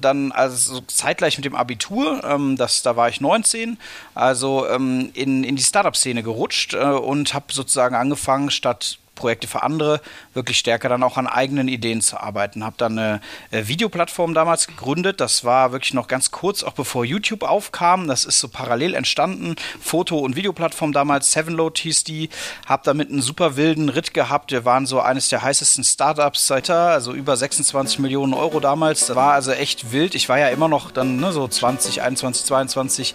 dann also zeitgleich mit dem Abitur, ähm, das, da war ich 19, also ähm, in, in die Startup-Szene gerutscht äh, und habe sozusagen angefangen, statt Projekte für andere, wirklich stärker dann auch an eigenen Ideen zu arbeiten. Habe dann eine äh, Videoplattform damals gegründet. Das war wirklich noch ganz kurz, auch bevor YouTube aufkam. Das ist so parallel entstanden. Foto- und Videoplattform damals, Sevenload hieß die. Habe damit einen super wilden Ritt gehabt. Wir waren so eines der heißesten Startups seit da, also über 26 Millionen Euro damals. Das war also echt wild. Ich war ja immer noch dann ne, so 20, 21, 22.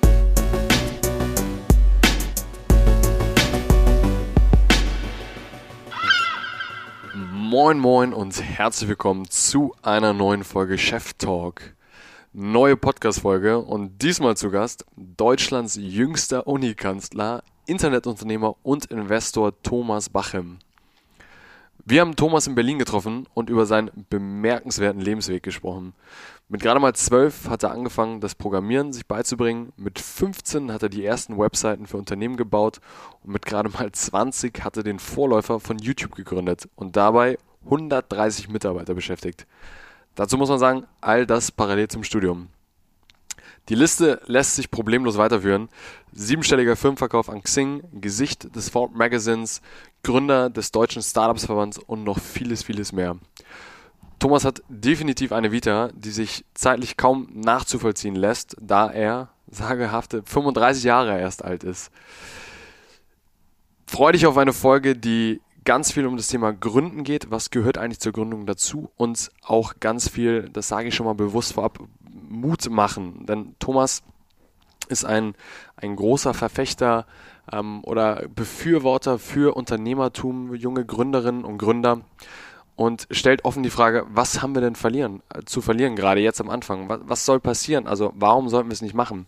Moin Moin und herzlich willkommen zu einer neuen Folge Chef Talk. Neue Podcast-Folge und diesmal zu Gast Deutschlands jüngster Unikanzler, Internetunternehmer und Investor Thomas Bachem. Wir haben Thomas in Berlin getroffen und über seinen bemerkenswerten Lebensweg gesprochen. Mit gerade mal zwölf hat er angefangen, das Programmieren sich beizubringen. Mit 15 hat er die ersten Webseiten für Unternehmen gebaut und mit gerade mal 20 hat er den Vorläufer von YouTube gegründet und dabei 130 Mitarbeiter beschäftigt. Dazu muss man sagen, all das parallel zum Studium. Die Liste lässt sich problemlos weiterführen. Siebenstelliger Firmenverkauf an Xing, Gesicht des Ford Magazines, Gründer des Deutschen Startups Verbands und noch vieles, vieles mehr. Thomas hat definitiv eine Vita, die sich zeitlich kaum nachzuvollziehen lässt, da er sagehafte 35 Jahre erst alt ist. Freue dich auf eine Folge, die ganz viel um das Thema Gründen geht. Was gehört eigentlich zur Gründung dazu? Und auch ganz viel, das sage ich schon mal bewusst vorab, Mut machen. Denn Thomas ist ein, ein großer Verfechter ähm, oder Befürworter für Unternehmertum, junge Gründerinnen und Gründer und stellt offen die Frage, was haben wir denn verlieren, äh, zu verlieren, gerade jetzt am Anfang? Was, was soll passieren? Also warum sollten wir es nicht machen?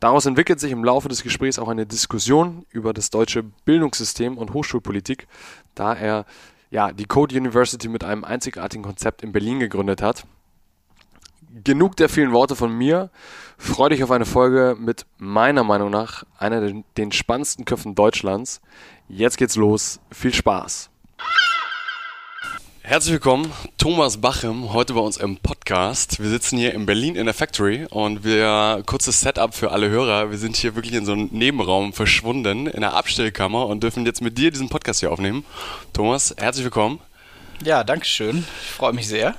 Daraus entwickelt sich im Laufe des Gesprächs auch eine Diskussion über das deutsche Bildungssystem und Hochschulpolitik, da er ja, die Code University mit einem einzigartigen Konzept in Berlin gegründet hat genug der vielen Worte von mir. Freue dich auf eine Folge mit meiner Meinung nach einer der den spannendsten Köpfen Deutschlands. Jetzt geht's los. Viel Spaß. Herzlich willkommen, Thomas Bachem, heute bei uns im Podcast. Wir sitzen hier in Berlin in der Factory und wir, kurzes Setup für alle Hörer, wir sind hier wirklich in so einem Nebenraum verschwunden, in der Abstellkammer und dürfen jetzt mit dir diesen Podcast hier aufnehmen. Thomas, herzlich willkommen. Ja, danke schön. Ich freue mich sehr.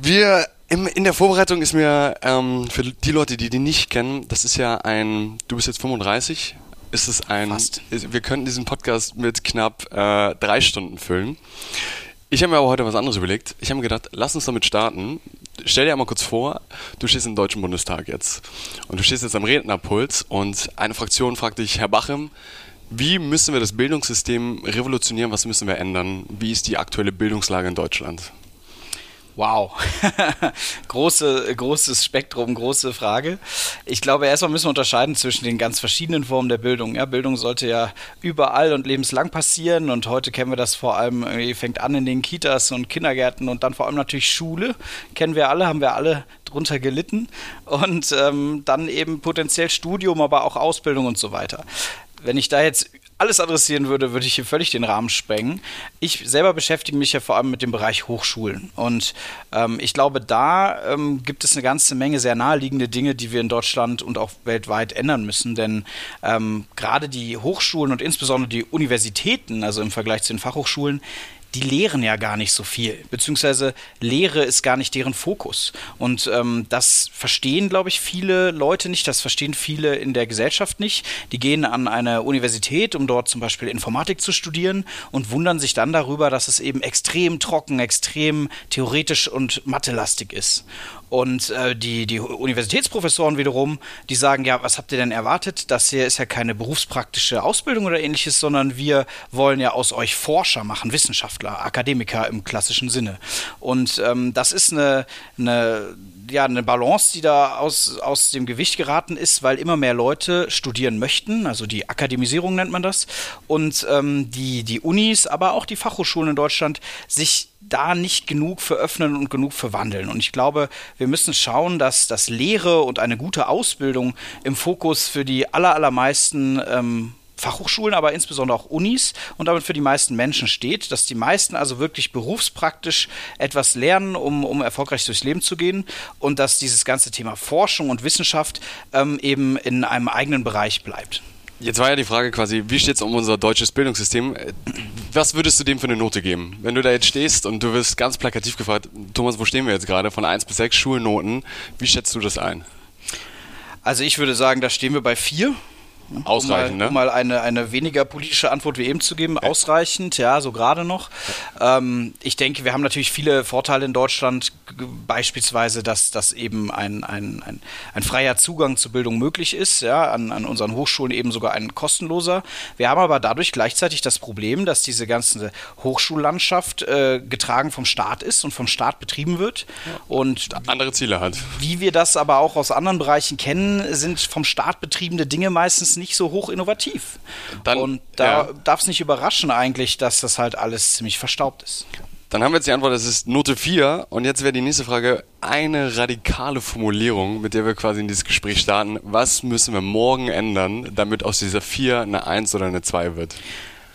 Wir im, in der Vorbereitung ist mir, ähm, für die Leute, die die nicht kennen, das ist ja ein, du bist jetzt 35, ist es ein, Fast. wir könnten diesen Podcast mit knapp äh, drei Stunden füllen. Ich habe mir aber heute was anderes überlegt. Ich habe mir gedacht, lass uns damit starten. Stell dir einmal kurz vor, du stehst im Deutschen Bundestag jetzt. Und du stehst jetzt am Rednerpuls und eine Fraktion fragt dich, Herr Bachem, wie müssen wir das Bildungssystem revolutionieren? Was müssen wir ändern? Wie ist die aktuelle Bildungslage in Deutschland? Wow, Große, großes Spektrum, große Frage. Ich glaube, erstmal müssen wir unterscheiden zwischen den ganz verschiedenen Formen der Bildung. Ja, Bildung sollte ja überall und lebenslang passieren und heute kennen wir das vor allem, fängt an in den Kitas und Kindergärten und dann vor allem natürlich Schule. Kennen wir alle, haben wir alle drunter gelitten und ähm, dann eben potenziell Studium, aber auch Ausbildung und so weiter. Wenn ich da jetzt alles adressieren würde, würde ich hier völlig den Rahmen sprengen. Ich selber beschäftige mich ja vor allem mit dem Bereich Hochschulen. Und ähm, ich glaube, da ähm, gibt es eine ganze Menge sehr naheliegende Dinge, die wir in Deutschland und auch weltweit ändern müssen. Denn ähm, gerade die Hochschulen und insbesondere die Universitäten, also im Vergleich zu den Fachhochschulen, die lehren ja gar nicht so viel, beziehungsweise Lehre ist gar nicht deren Fokus. Und ähm, das verstehen, glaube ich, viele Leute nicht, das verstehen viele in der Gesellschaft nicht. Die gehen an eine Universität, um dort zum Beispiel Informatik zu studieren und wundern sich dann darüber, dass es eben extrem trocken, extrem theoretisch und mathelastig ist. Und äh, die, die Universitätsprofessoren wiederum, die sagen, ja, was habt ihr denn erwartet? Das hier ist ja keine berufspraktische Ausbildung oder ähnliches, sondern wir wollen ja aus euch Forscher machen, Wissenschaftler, Akademiker im klassischen Sinne. Und ähm, das ist eine, eine ja, eine Balance, die da aus, aus dem Gewicht geraten ist, weil immer mehr Leute studieren möchten, also die Akademisierung nennt man das, und ähm, die, die Unis, aber auch die Fachhochschulen in Deutschland sich da nicht genug für und genug für wandeln. Und ich glaube, wir müssen schauen, dass das Lehre und eine gute Ausbildung im Fokus für die aller, allermeisten ähm, Fachhochschulen, aber insbesondere auch Unis und damit für die meisten Menschen steht, dass die meisten also wirklich berufspraktisch etwas lernen, um, um erfolgreich durchs Leben zu gehen und dass dieses ganze Thema Forschung und Wissenschaft ähm, eben in einem eigenen Bereich bleibt. Jetzt war ja die Frage quasi, wie steht es um unser deutsches Bildungssystem? Was würdest du dem für eine Note geben? Wenn du da jetzt stehst und du wirst ganz plakativ gefragt, Thomas, wo stehen wir jetzt gerade? Von 1 bis 6 Schulnoten, wie schätzt du das ein? Also ich würde sagen, da stehen wir bei 4. Ausreichend, um mal, ne? Um mal eine, eine weniger politische Antwort wie eben zu geben. Ausreichend, ja, so gerade noch. Ähm, ich denke, wir haben natürlich viele Vorteile in Deutschland, beispielsweise, dass, dass eben ein, ein, ein, ein freier Zugang zur Bildung möglich ist, ja, an, an unseren Hochschulen eben sogar ein kostenloser. Wir haben aber dadurch gleichzeitig das Problem, dass diese ganze Hochschullandschaft äh, getragen vom Staat ist und vom Staat betrieben wird. Ja. Und andere Ziele hat. Wie wir das aber auch aus anderen Bereichen kennen, sind vom Staat betriebene Dinge meistens nicht so hoch innovativ. Dann, und da ja. darf es nicht überraschen eigentlich, dass das halt alles ziemlich verstaubt ist. Dann haben wir jetzt die Antwort, das ist Note 4. Und jetzt wäre die nächste Frage eine radikale Formulierung, mit der wir quasi in dieses Gespräch starten. Was müssen wir morgen ändern, damit aus dieser 4 eine 1 oder eine 2 wird?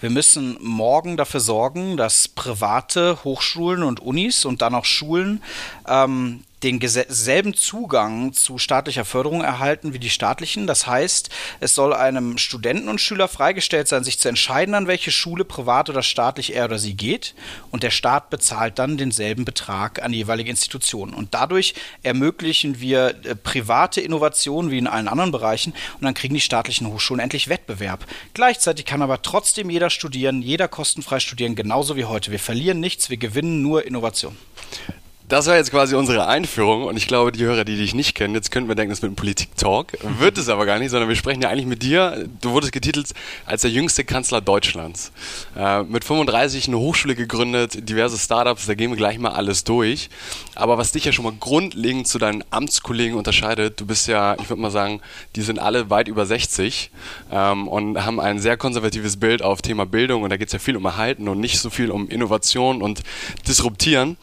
Wir müssen morgen dafür sorgen, dass private Hochschulen und Unis und dann auch Schulen ähm, denselben Zugang zu staatlicher Förderung erhalten wie die staatlichen. Das heißt, es soll einem Studenten und Schüler freigestellt sein, sich zu entscheiden, an welche Schule, privat oder staatlich er oder sie geht. Und der Staat bezahlt dann denselben Betrag an die jeweilige Institution. Und dadurch ermöglichen wir äh, private Innovationen wie in allen anderen Bereichen. Und dann kriegen die staatlichen Hochschulen endlich Wettbewerb. Gleichzeitig kann aber trotzdem jeder studieren, jeder kostenfrei studieren, genauso wie heute. Wir verlieren nichts, wir gewinnen nur Innovation. Das war jetzt quasi unsere Einführung und ich glaube, die Hörer, die dich nicht kennen, jetzt könnten wir denken, das wird ein Politik-Talk. Wird es aber gar nicht, sondern wir sprechen ja eigentlich mit dir. Du wurdest getitelt als der jüngste Kanzler Deutschlands. Äh, mit 35 eine Hochschule gegründet, diverse Startups, da gehen wir gleich mal alles durch. Aber was dich ja schon mal grundlegend zu deinen Amtskollegen unterscheidet, du bist ja, ich würde mal sagen, die sind alle weit über 60 ähm, und haben ein sehr konservatives Bild auf Thema Bildung und da geht es ja viel um Erhalten und nicht so viel um Innovation und Disruptieren.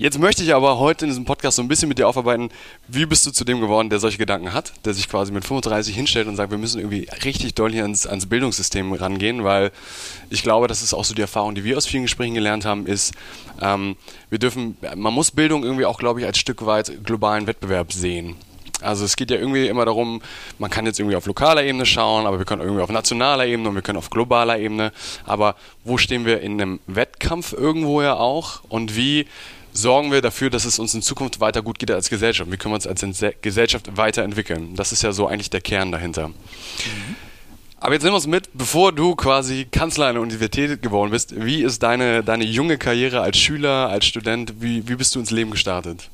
Jetzt möchte ich aber heute in diesem Podcast so ein bisschen mit dir aufarbeiten, wie bist du zu dem geworden, der solche Gedanken hat, der sich quasi mit 35 hinstellt und sagt, wir müssen irgendwie richtig doll hier ans, ans Bildungssystem rangehen, weil ich glaube, das ist auch so die Erfahrung, die wir aus vielen Gesprächen gelernt haben, ist, ähm, wir dürfen, man muss Bildung irgendwie auch, glaube ich, als Stück weit globalen Wettbewerb sehen. Also es geht ja irgendwie immer darum, man kann jetzt irgendwie auf lokaler Ebene schauen, aber wir können irgendwie auf nationaler Ebene und wir können auf globaler Ebene. Aber wo stehen wir in einem Wettkampf irgendwo ja auch und wie sorgen wir dafür, dass es uns in Zukunft weiter gut geht als Gesellschaft? Wie können wir uns als Gesellschaft weiterentwickeln? Das ist ja so eigentlich der Kern dahinter. Mhm. Aber jetzt nimm uns mit, bevor du quasi Kanzler einer Universität geworden bist, wie ist deine, deine junge Karriere als Schüler, als Student, wie, wie bist du ins Leben gestartet?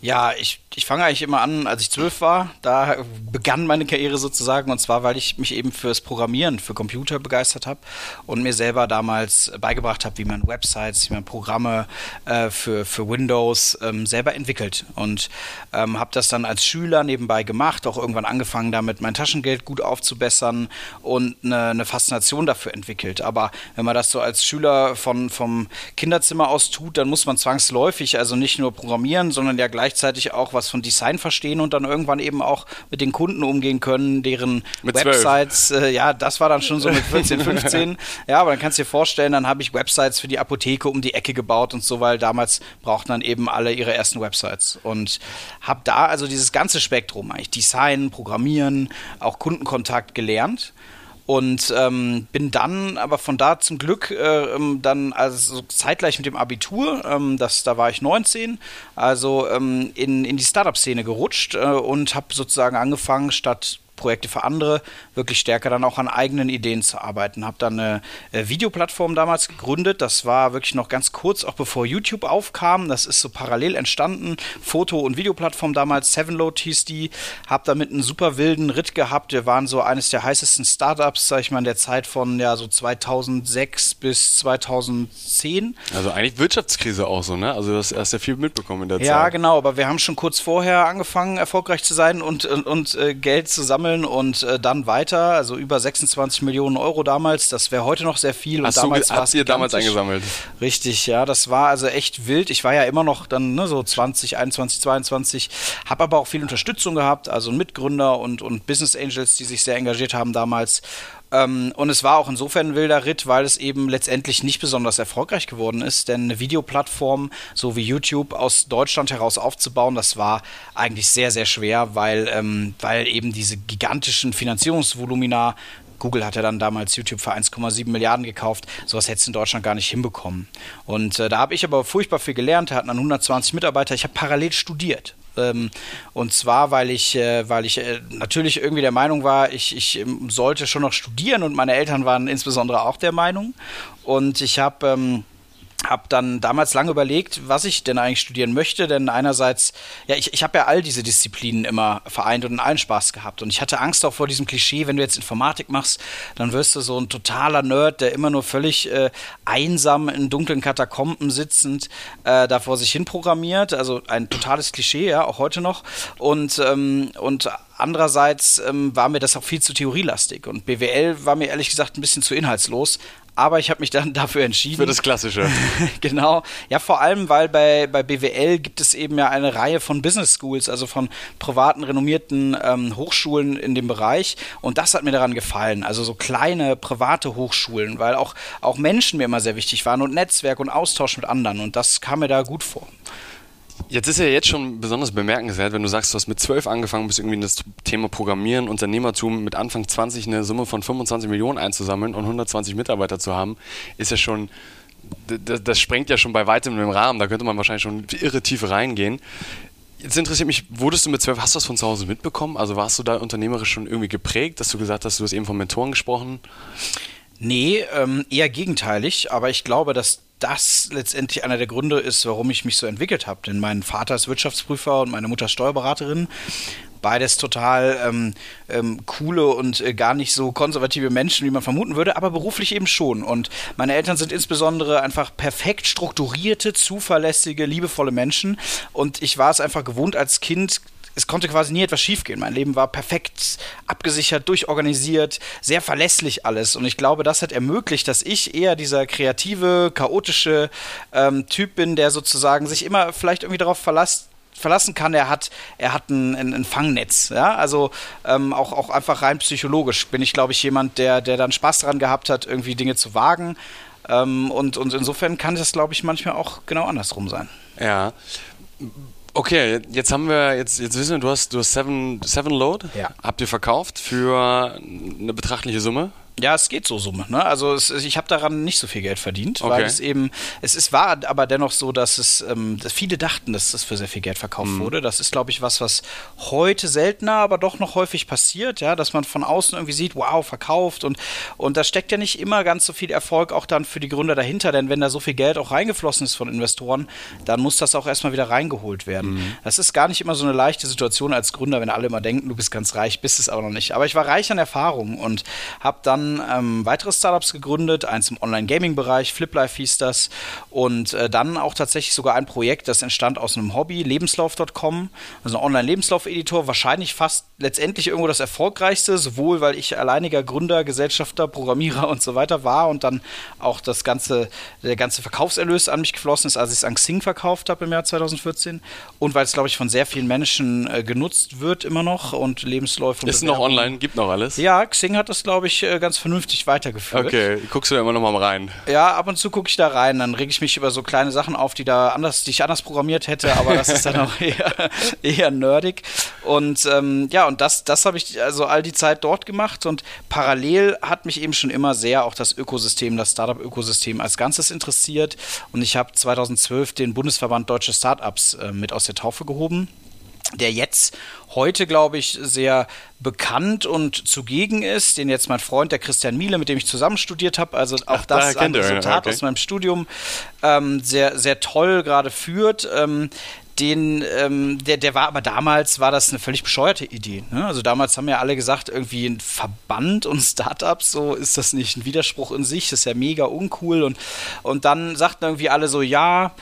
Ja, ich, ich fange eigentlich immer an, als ich zwölf war. Da begann meine Karriere sozusagen. Und zwar, weil ich mich eben fürs Programmieren, für Computer begeistert habe und mir selber damals beigebracht habe, wie man Websites, wie man Programme äh, für, für Windows ähm, selber entwickelt. Und ähm, habe das dann als Schüler nebenbei gemacht, auch irgendwann angefangen, damit mein Taschengeld gut aufzubessern und eine, eine Faszination dafür entwickelt. Aber wenn man das so als Schüler von, vom Kinderzimmer aus tut, dann muss man zwangsläufig also nicht nur programmieren, sondern ja gleich gleichzeitig auch was von Design verstehen und dann irgendwann eben auch mit den Kunden umgehen können, deren mit Websites, äh, ja, das war dann schon so mit 14, 15. ja, aber dann kannst du dir vorstellen, dann habe ich Websites für die Apotheke um die Ecke gebaut und so, weil damals brauchten dann eben alle ihre ersten Websites. Und habe da also dieses ganze Spektrum, eigentlich Design, Programmieren, auch Kundenkontakt gelernt und ähm, bin dann aber von da zum Glück äh, ähm, dann also zeitgleich mit dem Abitur, ähm, das, da war ich 19, also ähm, in, in die Startup-Szene gerutscht äh, und habe sozusagen angefangen, statt Projekte für andere, wirklich stärker dann auch an eigenen Ideen zu arbeiten. Habe dann eine äh, Videoplattform damals gegründet. Das war wirklich noch ganz kurz, auch bevor YouTube aufkam. Das ist so parallel entstanden. Foto- und Videoplattform damals, Sevenload hieß die. Habe damit einen super wilden Ritt gehabt. Wir waren so eines der heißesten Startups, sag ich mal, in der Zeit von ja so 2006 bis 2010. Also eigentlich Wirtschaftskrise auch so, ne? Also das hast ja viel mitbekommen in der ja, Zeit. Ja, genau. Aber wir haben schon kurz vorher angefangen, erfolgreich zu sein und, und, und äh, Geld zu sammeln sammeln und äh, dann weiter. Also über 26 Millionen Euro damals. Das wäre heute noch sehr viel. Hast und damals du, habt ihr damals eingesammelt? Richtig, ja. Das war also echt wild. Ich war ja immer noch dann ne, so 20, 21, 22. Habe aber auch viel Unterstützung gehabt. Also Mitgründer und, und Business Angels, die sich sehr engagiert haben damals. Ähm, und es war auch insofern ein wilder Ritt, weil es eben letztendlich nicht besonders erfolgreich geworden ist, denn eine Videoplattform so wie YouTube aus Deutschland heraus aufzubauen, das war eigentlich sehr, sehr schwer, weil, ähm, weil eben diese gigantischen Finanzierungsvolumina Google hat ja dann damals YouTube für 1,7 Milliarden gekauft. Sowas hätte es in Deutschland gar nicht hinbekommen. Und äh, da habe ich aber furchtbar viel gelernt. Wir hatten dann 120 Mitarbeiter. Ich habe parallel studiert. Ähm, und zwar, weil ich, äh, weil ich äh, natürlich irgendwie der Meinung war, ich, ich ähm, sollte schon noch studieren und meine Eltern waren insbesondere auch der Meinung. Und ich habe ähm, habe dann damals lange überlegt, was ich denn eigentlich studieren möchte, denn einerseits, ja, ich, ich habe ja all diese Disziplinen immer vereint und in allen Spaß gehabt. Und ich hatte Angst auch vor diesem Klischee, wenn du jetzt Informatik machst, dann wirst du so ein totaler Nerd, der immer nur völlig äh, einsam in dunklen Katakomben sitzend äh, da vor sich hin programmiert, also ein totales Klischee, ja, auch heute noch. Und, ähm, und andererseits ähm, war mir das auch viel zu theorielastig. Und BWL war mir ehrlich gesagt ein bisschen zu inhaltslos aber ich habe mich dann dafür entschieden. Für das Klassische. genau. Ja, vor allem, weil bei, bei BWL gibt es eben ja eine Reihe von Business Schools, also von privaten, renommierten ähm, Hochschulen in dem Bereich. Und das hat mir daran gefallen. Also so kleine, private Hochschulen, weil auch, auch Menschen mir immer sehr wichtig waren und Netzwerk und Austausch mit anderen. Und das kam mir da gut vor. Jetzt ist ja jetzt schon besonders bemerkenswert, wenn du sagst, du hast mit zwölf angefangen, bist irgendwie in das Thema Programmieren, Unternehmertum mit Anfang 20 eine Summe von 25 Millionen einzusammeln und 120 Mitarbeiter zu haben, ist ja schon, das, das sprengt ja schon bei weitem im Rahmen. Da könnte man wahrscheinlich schon irre tief reingehen. Jetzt interessiert mich, wurdest du mit zwölf, hast du das von zu Hause mitbekommen? Also warst du da unternehmerisch schon irgendwie geprägt, dass du gesagt hast, du hast eben von Mentoren gesprochen? Nee, ähm, eher gegenteilig, aber ich glaube, dass das letztendlich einer der Gründe ist, warum ich mich so entwickelt habe. Denn mein Vater ist Wirtschaftsprüfer und meine Mutter Steuerberaterin. Beides total ähm, ähm, coole und äh, gar nicht so konservative Menschen, wie man vermuten würde, aber beruflich eben schon. Und meine Eltern sind insbesondere einfach perfekt strukturierte, zuverlässige, liebevolle Menschen. Und ich war es einfach gewohnt, als Kind es konnte quasi nie etwas schiefgehen. Mein Leben war perfekt abgesichert, durchorganisiert, sehr verlässlich alles. Und ich glaube, das hat ermöglicht, dass ich eher dieser kreative, chaotische ähm, Typ bin, der sozusagen sich immer vielleicht irgendwie darauf verlässt, verlassen kann, er hat, er hat ein, ein, ein Fangnetz. Ja? Also ähm, auch, auch einfach rein psychologisch bin ich, glaube ich, jemand, der, der dann Spaß daran gehabt hat, irgendwie Dinge zu wagen. Ähm, und, und insofern kann das, glaube ich, manchmal auch genau andersrum sein. Ja. Okay, jetzt haben wir, jetzt, jetzt wissen wir, du hast, du hast Seven, Seven Load. Ja. Habt ihr verkauft für eine betrachtliche Summe? Ja, es geht so Summe. Ne? Also es, ich habe daran nicht so viel Geld verdient, okay. weil es eben, es ist, war aber dennoch so, dass es, ähm, dass viele dachten, dass das für sehr viel Geld verkauft mhm. wurde. Das ist, glaube ich, was, was heute seltener, aber doch noch häufig passiert, ja, dass man von außen irgendwie sieht, wow, verkauft und, und da steckt ja nicht immer ganz so viel Erfolg auch dann für die Gründer dahinter, denn wenn da so viel Geld auch reingeflossen ist von Investoren, dann muss das auch erstmal wieder reingeholt werden. Mhm. Das ist gar nicht immer so eine leichte Situation als Gründer, wenn alle immer denken, du bist ganz reich, bist es aber noch nicht. Aber ich war reich an Erfahrung und habe dann dann ähm, weitere Startups gegründet, eins im Online-Gaming-Bereich, FlipLife hieß das und äh, dann auch tatsächlich sogar ein Projekt, das entstand aus einem Hobby, lebenslauf.com, also ein Online-Lebenslauf-Editor, wahrscheinlich fast letztendlich irgendwo das erfolgreichste, sowohl weil ich alleiniger Gründer, Gesellschafter, Programmierer und so weiter war und dann auch das ganze, der ganze Verkaufserlös an mich geflossen ist, als ich es an Xing verkauft habe im Jahr 2014 und weil es, glaube ich, von sehr vielen Menschen äh, genutzt wird immer noch und Lebensläufe. Ist noch online, gibt noch alles? Ja, Xing hat das, glaube ich, äh, ganz ganz vernünftig weitergeführt. Okay, guckst du da immer noch mal rein? Ja, ab und zu gucke ich da rein, dann reg ich mich über so kleine Sachen auf, die da anders, die ich anders programmiert hätte, aber das ist dann auch eher, eher nerdig. Und ähm, ja, und das, das habe ich also all die Zeit dort gemacht und parallel hat mich eben schon immer sehr auch das Ökosystem, das Startup-Ökosystem als Ganzes interessiert. Und ich habe 2012 den Bundesverband Deutsche Startups äh, mit aus der Taufe gehoben der jetzt heute, glaube ich, sehr bekannt und zugegen ist, den jetzt mein Freund, der Christian Miele, mit dem ich zusammen studiert habe, also auch Ach, das ein Resultat okay. aus meinem Studium, ähm, sehr, sehr toll gerade führt. Ähm, den, ähm, der, der war aber damals, war das eine völlig bescheuerte Idee. Ne? Also damals haben ja alle gesagt, irgendwie ein Verband und Startups, so ist das nicht ein Widerspruch in sich, das ist ja mega uncool. Und, und dann sagten irgendwie alle so, ja,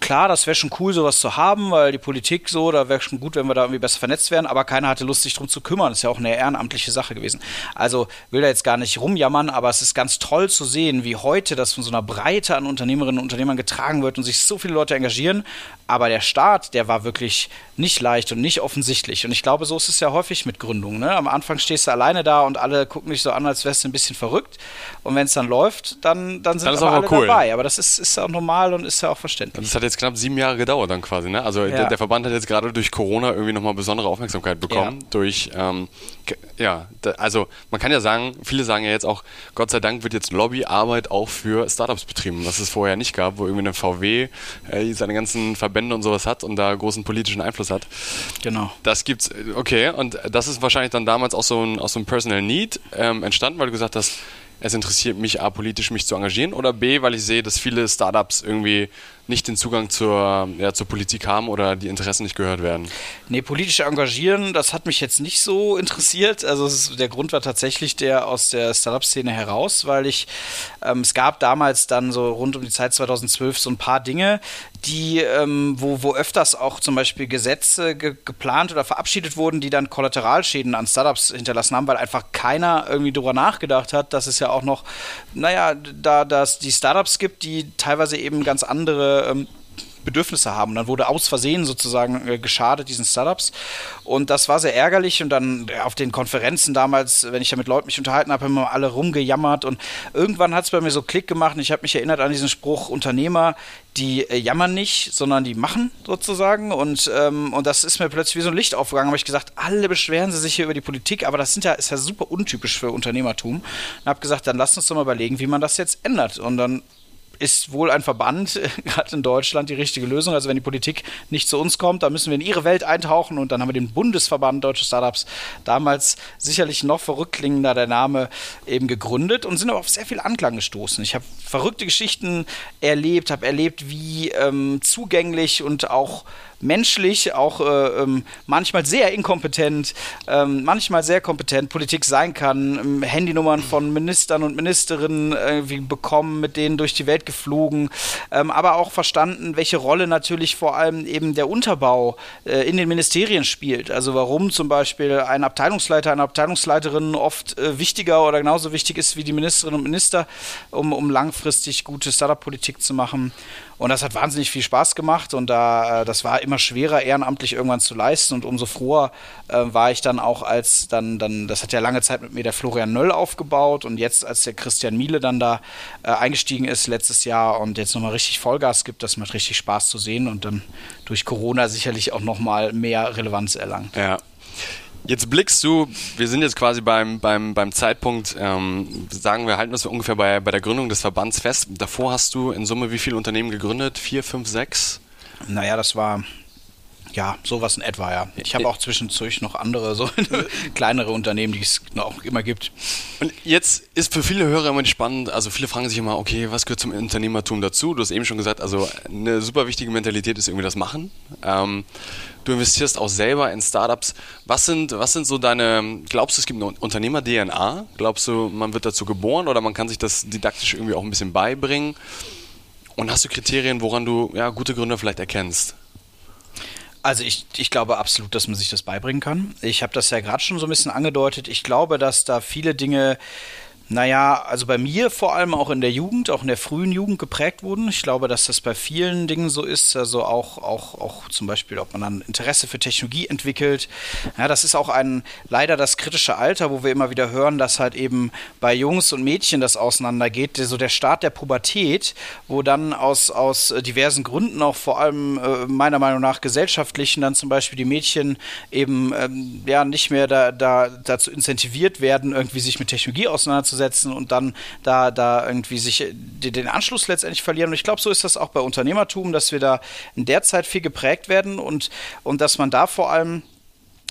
klar, das wäre schon cool, sowas zu haben, weil die Politik so, da wäre schon gut, wenn wir da irgendwie besser vernetzt wären, aber keiner hatte Lust, sich drum zu kümmern. Das ist ja auch eine ehrenamtliche Sache gewesen. Also will da jetzt gar nicht rumjammern, aber es ist ganz toll zu sehen, wie heute das von so einer Breite an Unternehmerinnen und Unternehmern getragen wird und sich so viele Leute engagieren. Aber der Start, der war wirklich nicht leicht und nicht offensichtlich. Und ich glaube, so ist es ja häufig mit Gründungen. Ne? Am Anfang stehst du alleine da und alle gucken dich so an, als wärst du ein bisschen verrückt. Und wenn es dann läuft, dann, dann sind Dann aber alle cool. dabei. Aber das ist, ist auch normal und ist ja auch verständlich. Das hat jetzt knapp sieben Jahre gedauert dann quasi, ne? Also der, Ja. der Verband hat jetzt gerade durch Corona irgendwie nochmal besondere Aufmerksamkeit bekommen. Ja. Durch, ähm, ja, da, also man kann ja sagen, viele sagen ja jetzt auch, Gott sei Dank wird jetzt Lobbyarbeit auch für Startups betrieben, was es vorher nicht gab, wo irgendwie eine VW äh, seine ganzen Verbände und sowas hat und da großen politischen Einfluss hat. Genau. Das gibt's, okay, und das ist wahrscheinlich dann damals auch so ein, aus so einem Personal Need ähm, entstanden, weil du gesagt hast, es interessiert mich A, politisch mich zu engagieren oder B, weil ich sehe, dass viele Startups irgendwie nicht den Zugang zur, ja, zur Politik haben oder die Interessen nicht gehört werden. Nee, politisch engagieren, das hat mich jetzt nicht so interessiert. Also ist, der Grund war tatsächlich der aus der Startup-Szene heraus, weil ich, ähm, es gab damals dann so rund um die Zeit 2012 so ein paar Dinge, die, ähm, wo, wo öfters auch zum Beispiel Gesetze ge geplant oder verabschiedet wurden, die dann Kollateralschäden an Startups hinterlassen haben, weil einfach keiner irgendwie drüber nachgedacht hat, dass es ja auch noch, naja, da dass die Startups gibt, die teilweise eben ganz andere ähm, Bedürfnisse haben. Und dann wurde aus Versehen sozusagen äh, geschadet diesen Startups. Und das war sehr ärgerlich. Und dann äh, auf den Konferenzen damals, wenn ich da mit Leuten mich unterhalten habe, haben immer alle rumgejammert. Und irgendwann hat es bei mir so Klick gemacht. Und ich habe mich erinnert an diesen Spruch, Unternehmer, die äh, jammern nicht, sondern die machen sozusagen. Und, ähm, und das ist mir plötzlich wie so ein Licht aufgegangen. habe ich gesagt, alle beschweren sie sich hier über die Politik, aber das sind ja, ist ja super untypisch für Unternehmertum. Und habe gesagt, dann lasst uns doch mal überlegen, wie man das jetzt ändert. Und dann ist wohl ein Verband, gerade in Deutschland, die richtige Lösung. Also wenn die Politik nicht zu uns kommt, dann müssen wir in ihre Welt eintauchen und dann haben wir den Bundesverband Deutsche Startups, damals sicherlich noch verrückt klingender der Name, eben gegründet und sind aber auf sehr viel Anklang gestoßen. Ich habe verrückte Geschichten erlebt, habe erlebt, wie ähm, zugänglich und auch menschlich, auch äh, ähm, manchmal sehr inkompetent, ähm, manchmal sehr kompetent Politik sein kann, ähm, Handynummern von Ministern und Ministerinnen irgendwie bekommen, mit denen durch die Welt geflogen, ähm, aber auch verstanden, welche Rolle natürlich vor allem eben der Unterbau äh, in den Ministerien spielt. Also warum zum Beispiel ein Abteilungsleiter, eine Abteilungsleiterin oft äh, wichtiger oder genauso wichtig ist wie die Ministerinnen und Minister, um, um langfristig gute Startup-Politik zu machen. Und das hat wahnsinnig viel Spaß gemacht und da, äh, das war immer schwerer, ehrenamtlich irgendwann zu leisten und umso froher äh, war ich dann auch als dann, dann, das hat ja lange Zeit mit mir der Florian Nöll aufgebaut und jetzt, als der Christian Miele dann da äh, eingestiegen ist letztes Jahr und jetzt nochmal richtig Vollgas gibt, das macht richtig Spaß zu sehen und dann durch Corona sicherlich auch nochmal mehr Relevanz erlangt. Ja. Jetzt blickst du, wir sind jetzt quasi beim, beim, beim Zeitpunkt, ähm, sagen wir, halten wir es ungefähr bei, bei der Gründung des Verbands fest. Davor hast du in Summe wie viele Unternehmen gegründet? Vier, fünf, sechs? Naja, das war ja, sowas in etwa, ja. Ich habe auch zwischendurch noch andere, so kleinere Unternehmen, die es noch immer gibt. Und jetzt ist für viele Hörer immer spannend, also viele fragen sich immer, okay, was gehört zum Unternehmertum dazu? Du hast eben schon gesagt, also eine super wichtige Mentalität ist irgendwie das Machen. Ähm, du investierst auch selber in Startups. Was sind, was sind so deine, glaubst du, es gibt eine Unternehmer-DNA? Glaubst du, man wird dazu geboren oder man kann sich das didaktisch irgendwie auch ein bisschen beibringen? Und hast du Kriterien, woran du ja, gute Gründer vielleicht erkennst? Also ich, ich glaube absolut, dass man sich das beibringen kann. Ich habe das ja gerade schon so ein bisschen angedeutet. Ich glaube, dass da viele Dinge, naja, also bei mir vor allem auch in der Jugend, auch in der frühen Jugend geprägt wurden. Ich glaube, dass das bei vielen Dingen so ist. Also auch, auch, auch zum Beispiel, ob man dann Interesse für Technologie entwickelt. Ja, das ist auch ein leider das kritische Alter, wo wir immer wieder hören, dass halt eben bei Jungs und Mädchen das auseinandergeht. So der Start der Pubertät, wo dann aus, aus diversen Gründen, auch vor allem äh, meiner Meinung nach gesellschaftlichen, dann zum Beispiel die Mädchen eben ähm, ja nicht mehr da, da, dazu incentiviert werden, irgendwie sich mit Technologie auseinanderzusetzen und dann da, da irgendwie sich den Anschluss letztendlich verlieren. Und ich glaube, so ist das auch bei Unternehmertum, dass wir da in der Zeit viel geprägt werden und, und dass man da vor allem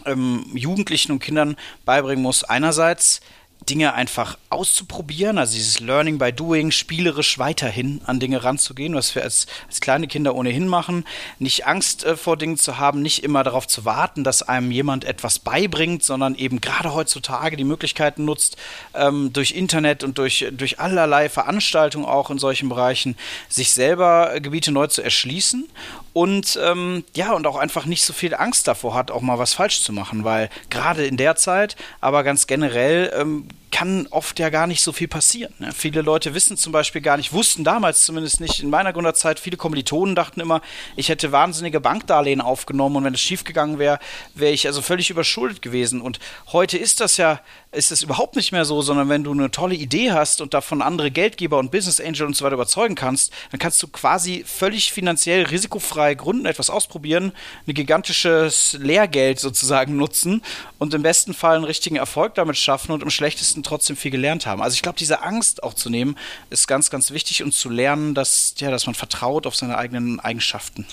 ähm, Jugendlichen und Kindern beibringen muss, einerseits Dinge einfach auszuprobieren, also dieses Learning by Doing, spielerisch weiterhin an Dinge ranzugehen, was wir als, als kleine Kinder ohnehin machen, nicht Angst äh, vor Dingen zu haben, nicht immer darauf zu warten, dass einem jemand etwas beibringt, sondern eben gerade heutzutage die Möglichkeiten nutzt, ähm, durch Internet und durch, durch allerlei Veranstaltungen auch in solchen Bereichen, sich selber Gebiete neu zu erschließen und ähm, ja, und auch einfach nicht so viel Angst davor hat, auch mal was falsch zu machen, weil gerade in der Zeit, aber ganz generell ähm, kann oft ja gar nicht so viel passieren. Ne? Viele Leute wissen zum Beispiel gar nicht, wussten damals zumindest nicht in meiner Gründerzeit, viele Kommilitonen dachten immer, ich hätte wahnsinnige Bankdarlehen aufgenommen und wenn es schiefgegangen wäre, wäre ich also völlig überschuldet gewesen. Und heute ist das ja, ist es überhaupt nicht mehr so, sondern wenn du eine tolle Idee hast und davon andere Geldgeber und Business Angel und so weiter überzeugen kannst, dann kannst du quasi völlig finanziell risikofrei gründen, etwas ausprobieren, ein gigantisches Lehrgeld sozusagen nutzen und im besten Fall einen richtigen Erfolg damit schaffen und im schlechtesten trotzdem viel gelernt haben. Also ich glaube, diese Angst auch zu nehmen, ist ganz, ganz wichtig und zu lernen, dass, ja, dass man vertraut auf seine eigenen Eigenschaften.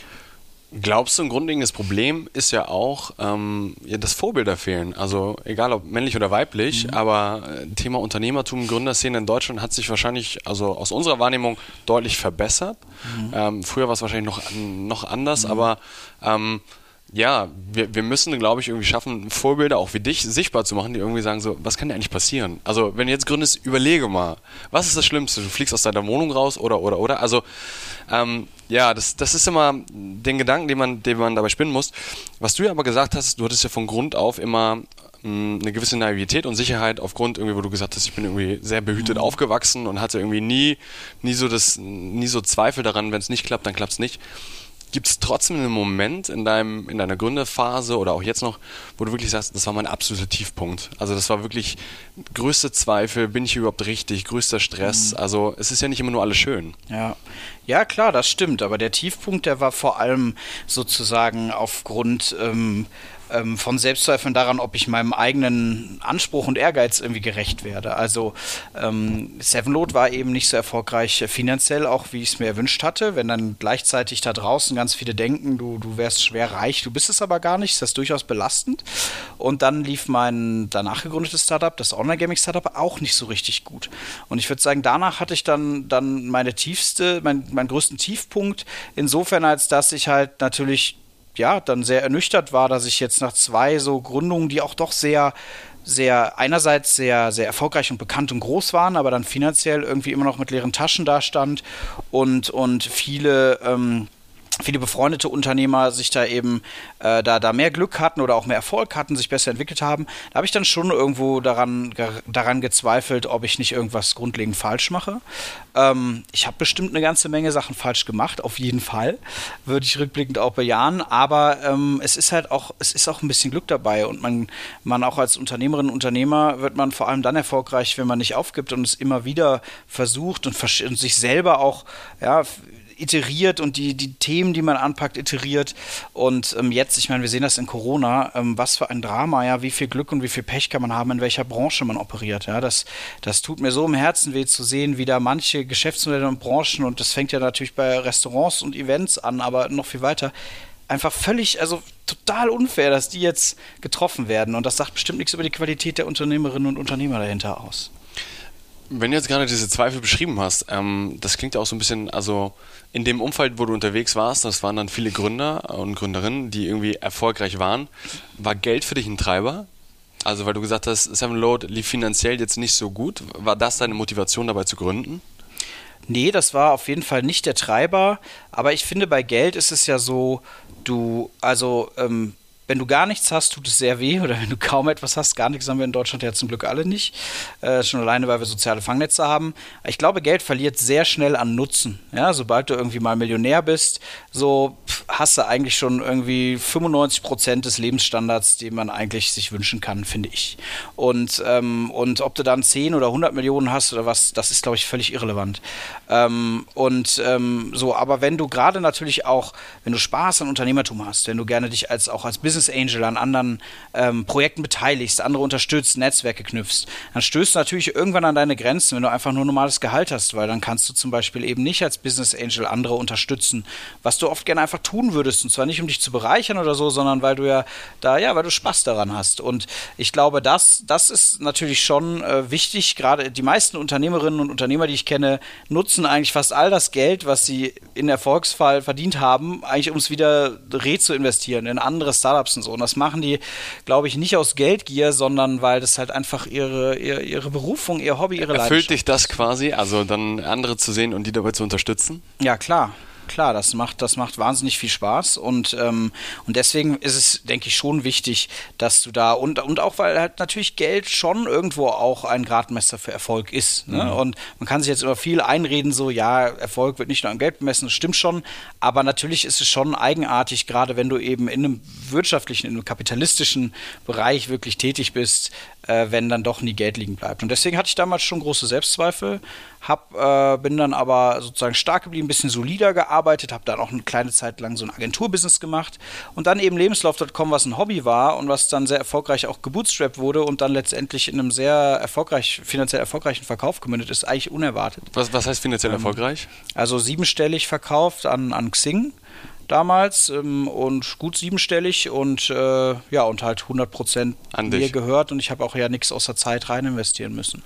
Glaubst du, ein grundlegendes Problem ist ja auch, ähm, ja, dass Vorbilder fehlen. Also egal ob männlich oder weiblich, mhm. aber äh, Thema Unternehmertum, Gründerszene in Deutschland hat sich wahrscheinlich, also aus unserer Wahrnehmung, deutlich verbessert. Mhm. Ähm, früher war es wahrscheinlich noch, noch anders, mhm. aber ähm, ja, wir, wir müssen, glaube ich, irgendwie schaffen, Vorbilder auch wie dich sichtbar zu machen, die irgendwie sagen so, was kann dir eigentlich passieren? Also, wenn du jetzt gründest, überlege mal, was ist das Schlimmste? Du fliegst aus deiner Wohnung raus oder, oder, oder? Also, ähm, ja, das, das ist immer den Gedanken, den man, den man dabei spinnen muss. Was du ja aber gesagt hast, du hattest ja von Grund auf immer mh, eine gewisse Naivität und Sicherheit aufgrund irgendwie, wo du gesagt hast, ich bin irgendwie sehr behütet mhm. aufgewachsen und hatte irgendwie nie, nie so das, nie so Zweifel daran, wenn es nicht klappt, dann klappt es nicht. Gibt es trotzdem einen Moment in, deinem, in deiner Gründerphase oder auch jetzt noch, wo du wirklich sagst, das war mein absoluter Tiefpunkt? Also das war wirklich größte Zweifel, bin ich überhaupt richtig, größter Stress. Mhm. Also es ist ja nicht immer nur alles schön. Ja. Ja, klar, das stimmt. Aber der Tiefpunkt, der war vor allem sozusagen aufgrund ähm, ähm, von Selbstzweifeln daran, ob ich meinem eigenen Anspruch und Ehrgeiz irgendwie gerecht werde. Also ähm, Sevenload war eben nicht so erfolgreich finanziell, auch wie ich es mir erwünscht hatte. Wenn dann gleichzeitig da draußen ganz viele denken, du, du wärst schwer reich, du bist es aber gar nicht, ist das durchaus belastend. Und dann lief mein danach gegründetes Startup, das Online-Gaming-Startup, auch nicht so richtig gut. Und ich würde sagen, danach hatte ich dann, dann meine tiefste, mein, meinen größten Tiefpunkt, insofern als dass ich halt natürlich ja, dann sehr ernüchtert war, dass ich jetzt nach zwei so Gründungen, die auch doch sehr, sehr, einerseits sehr, sehr erfolgreich und bekannt und groß waren, aber dann finanziell irgendwie immer noch mit leeren Taschen dastand und, und viele, ähm, viele befreundete Unternehmer sich da eben äh, da, da mehr Glück hatten oder auch mehr Erfolg hatten, sich besser entwickelt haben, da habe ich dann schon irgendwo daran, daran gezweifelt, ob ich nicht irgendwas grundlegend falsch mache. Ähm, ich habe bestimmt eine ganze Menge Sachen falsch gemacht, auf jeden Fall, würde ich rückblickend auch bejahen, aber ähm, es ist halt auch, es ist auch ein bisschen Glück dabei und man, man auch als Unternehmerin und Unternehmer wird man vor allem dann erfolgreich, wenn man nicht aufgibt und es immer wieder versucht und, und sich selber auch, ja, iteriert und die, die Themen, die man anpackt, iteriert. Und ähm, jetzt, ich meine, wir sehen das in Corona, ähm, was für ein Drama, ja, wie viel Glück und wie viel Pech kann man haben, in welcher Branche man operiert. Ja, das, das tut mir so im Herzen weh zu sehen, wie da manche Geschäftsmodelle und Branchen, und das fängt ja natürlich bei Restaurants und Events an, aber noch viel weiter, einfach völlig, also total unfair, dass die jetzt getroffen werden. Und das sagt bestimmt nichts über die Qualität der Unternehmerinnen und Unternehmer dahinter aus. Wenn du jetzt gerade diese Zweifel beschrieben hast, ähm, das klingt ja auch so ein bisschen, also in dem Umfeld, wo du unterwegs warst, das waren dann viele Gründer und Gründerinnen, die irgendwie erfolgreich waren. War Geld für dich ein Treiber? Also, weil du gesagt hast, Seven Load lief finanziell jetzt nicht so gut. War das deine Motivation dabei zu gründen? Nee, das war auf jeden Fall nicht der Treiber. Aber ich finde, bei Geld ist es ja so, du, also, ähm, wenn du gar nichts hast, tut es sehr weh. Oder wenn du kaum etwas hast, gar nichts haben wir in Deutschland ja zum Glück alle nicht. Äh, schon alleine, weil wir soziale Fangnetze haben. Ich glaube, Geld verliert sehr schnell an Nutzen. Ja, sobald du irgendwie mal Millionär bist, so hast du eigentlich schon irgendwie 95 Prozent des Lebensstandards, den man eigentlich sich wünschen kann, finde ich. Und, ähm, und ob du dann 10 oder 100 Millionen hast oder was, das ist, glaube ich, völlig irrelevant. Ähm, und ähm, so, aber wenn du gerade natürlich auch, wenn du Spaß an Unternehmertum hast, wenn du gerne dich als auch als Business Business Angel an anderen ähm, Projekten beteiligst, andere unterstützt, Netzwerke knüpfst, dann stößt du natürlich irgendwann an deine Grenzen, wenn du einfach nur normales Gehalt hast, weil dann kannst du zum Beispiel eben nicht als Business Angel andere unterstützen, was du oft gerne einfach tun würdest. Und zwar nicht, um dich zu bereichern oder so, sondern weil du ja da, ja, weil du Spaß daran hast. Und ich glaube, das, das ist natürlich schon äh, wichtig. Gerade die meisten Unternehmerinnen und Unternehmer, die ich kenne, nutzen eigentlich fast all das Geld, was sie in Erfolgsfall verdient haben, eigentlich um es wieder re zu investieren in andere Startups und so. Und das machen die, glaube ich, nicht aus Geldgier, sondern weil das halt einfach ihre, ihre, ihre Berufung, ihr Hobby, ihre Erfüllt Leidenschaft dich das quasi, also dann andere zu sehen und die dabei zu unterstützen? Ja, klar klar, das macht, das macht wahnsinnig viel Spaß und, ähm, und deswegen ist es, denke ich, schon wichtig, dass du da und, und auch, weil halt natürlich Geld schon irgendwo auch ein Gradmesser für Erfolg ist. Ne? Mhm. Und man kann sich jetzt immer viel einreden, so, ja, Erfolg wird nicht nur am Geld bemessen, das stimmt schon, aber natürlich ist es schon eigenartig, gerade wenn du eben in einem wirtschaftlichen, in einem kapitalistischen Bereich wirklich tätig bist, äh, wenn dann doch nie Geld liegen bleibt. Und deswegen hatte ich damals schon große Selbstzweifel, hab, äh, bin dann aber sozusagen stark geblieben, ein bisschen solider gearbeitet, habe dann auch eine kleine Zeit lang so ein Agenturbusiness gemacht und dann eben Lebenslauf.com, was ein Hobby war und was dann sehr erfolgreich auch gebootstrapped wurde und dann letztendlich in einem sehr erfolgreich, finanziell erfolgreichen Verkauf gemündet ist, eigentlich unerwartet. Was, was heißt finanziell ähm, erfolgreich? Also siebenstellig verkauft an, an Xing damals ähm, und gut siebenstellig und äh, ja und halt 100 Prozent mir gehört und ich habe auch ja nichts außer Zeit rein investieren müssen.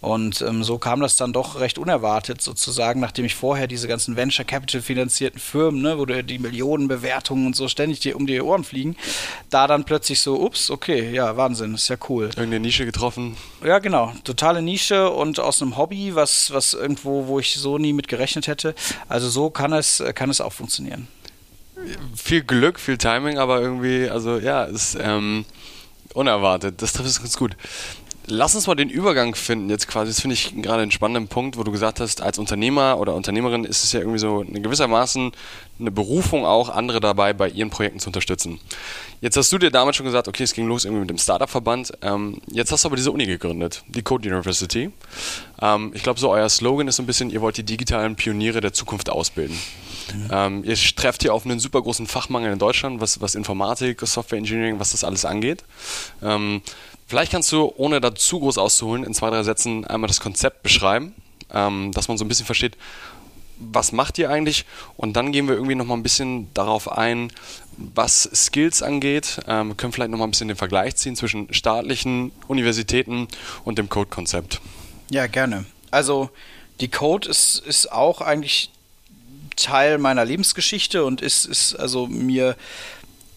Und ähm, so kam das dann doch recht unerwartet sozusagen, nachdem ich vorher diese ganzen Venture Capital finanzierten Firmen, ne, wo die Millionenbewertungen und so ständig dir um die Ohren fliegen, da dann plötzlich so, ups, okay, ja, Wahnsinn, ist ja cool. Irgendeine Nische getroffen. Ja, genau, totale Nische und aus einem Hobby, was, was irgendwo, wo ich so nie mit gerechnet hätte. Also so kann es, kann es auch funktionieren viel Glück, viel Timing, aber irgendwie, also ja, ist ähm, unerwartet. Das trifft es ganz gut. Lass uns mal den Übergang finden jetzt quasi. Das finde ich gerade einen spannenden Punkt, wo du gesagt hast, als Unternehmer oder Unternehmerin ist es ja irgendwie so eine gewissermaßen eine Berufung auch, andere dabei bei ihren Projekten zu unterstützen. Jetzt hast du dir damals schon gesagt, okay, es ging los irgendwie mit dem Startup-Verband. Ähm, jetzt hast du aber diese Uni gegründet, die Code University. Ähm, ich glaube, so euer Slogan ist so ein bisschen, ihr wollt die digitalen Pioniere der Zukunft ausbilden. Ähm, ihr trefft hier auf einen super großen Fachmangel in Deutschland, was, was Informatik, Software Engineering, was das alles angeht. Vielleicht kannst du, ohne da zu groß auszuholen, in zwei, drei Sätzen einmal das Konzept beschreiben, ähm, dass man so ein bisschen versteht, was macht ihr eigentlich? Und dann gehen wir irgendwie nochmal ein bisschen darauf ein, was Skills angeht. Ähm, können vielleicht nochmal ein bisschen den Vergleich ziehen zwischen staatlichen Universitäten und dem Code-Konzept. Ja, gerne. Also die Code ist, ist auch eigentlich Teil meiner Lebensgeschichte und ist, ist also mir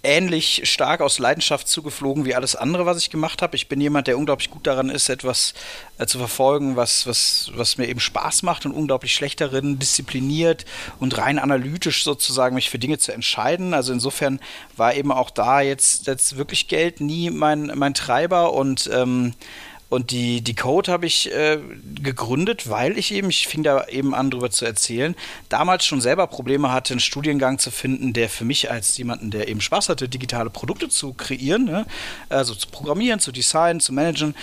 ähnlich stark aus Leidenschaft zugeflogen wie alles andere, was ich gemacht habe. Ich bin jemand, der unglaublich gut daran ist, etwas äh, zu verfolgen, was, was, was mir eben Spaß macht und unglaublich schlecht darin, diszipliniert und rein analytisch sozusagen mich für Dinge zu entscheiden. Also insofern war eben auch da jetzt, jetzt wirklich Geld nie mein, mein Treiber und ähm, und die, die Code habe ich äh, gegründet, weil ich eben, ich fing da eben an, darüber zu erzählen, damals schon selber Probleme hatte, einen Studiengang zu finden, der für mich als jemanden, der eben Spaß hatte, digitale Produkte zu kreieren, ne? also zu programmieren, zu designen, zu managen,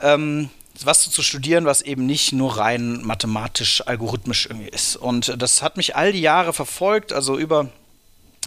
ähm, was zu studieren, was eben nicht nur rein mathematisch, algorithmisch irgendwie ist. Und das hat mich all die Jahre verfolgt, also über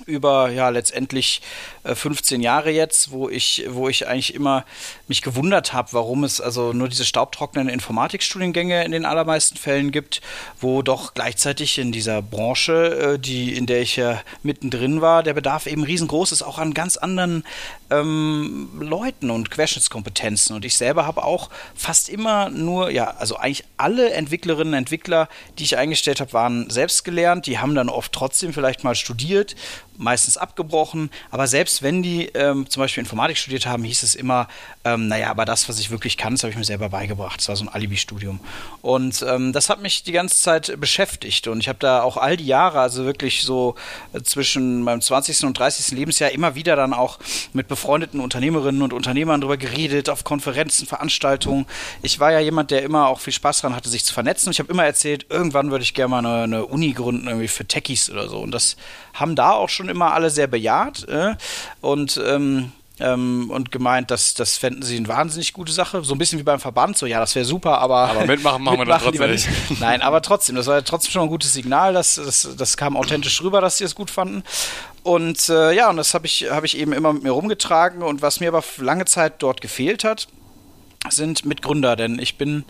über ja letztendlich 15 äh, Jahre jetzt, wo ich, wo ich eigentlich immer mich gewundert habe, warum es also nur diese staubtrockenen Informatikstudiengänge in den allermeisten Fällen gibt, wo doch gleichzeitig in dieser Branche, äh, die, in der ich ja mittendrin war, der Bedarf eben riesengroß ist, auch an ganz anderen ähm, Leuten und Querschnittskompetenzen. Und ich selber habe auch fast immer nur, ja, also eigentlich alle Entwicklerinnen und Entwickler, die ich eingestellt habe, waren selbst gelernt. Die haben dann oft trotzdem vielleicht mal studiert meistens abgebrochen. Aber selbst wenn die ähm, zum Beispiel Informatik studiert haben, hieß es immer, ähm, naja, aber das, was ich wirklich kann, das habe ich mir selber beigebracht. Das war so ein Alibi-Studium. Und ähm, das hat mich die ganze Zeit beschäftigt. Und ich habe da auch all die Jahre, also wirklich so äh, zwischen meinem 20. und 30. Lebensjahr, immer wieder dann auch mit befreundeten Unternehmerinnen und Unternehmern darüber geredet, auf Konferenzen, Veranstaltungen. Ich war ja jemand, der immer auch viel Spaß daran hatte, sich zu vernetzen. Ich habe immer erzählt, irgendwann würde ich gerne mal eine, eine Uni gründen, irgendwie für Techies oder so. Und das haben da auch schon immer alle sehr bejaht. Äh? Und ähm, ähm, und gemeint, dass das fänden sie eine wahnsinnig gute Sache. So ein bisschen wie beim Verband, so ja, das wäre super, aber. Aber mitmachen machen wir dann trotzdem nicht. Nein, aber trotzdem, das war ja trotzdem schon ein gutes Signal, dass, das, das kam authentisch rüber, dass sie es gut fanden. Und äh, ja, und das habe ich, hab ich eben immer mit mir rumgetragen. Und was mir aber lange Zeit dort gefehlt hat, sind Mitgründer, denn ich bin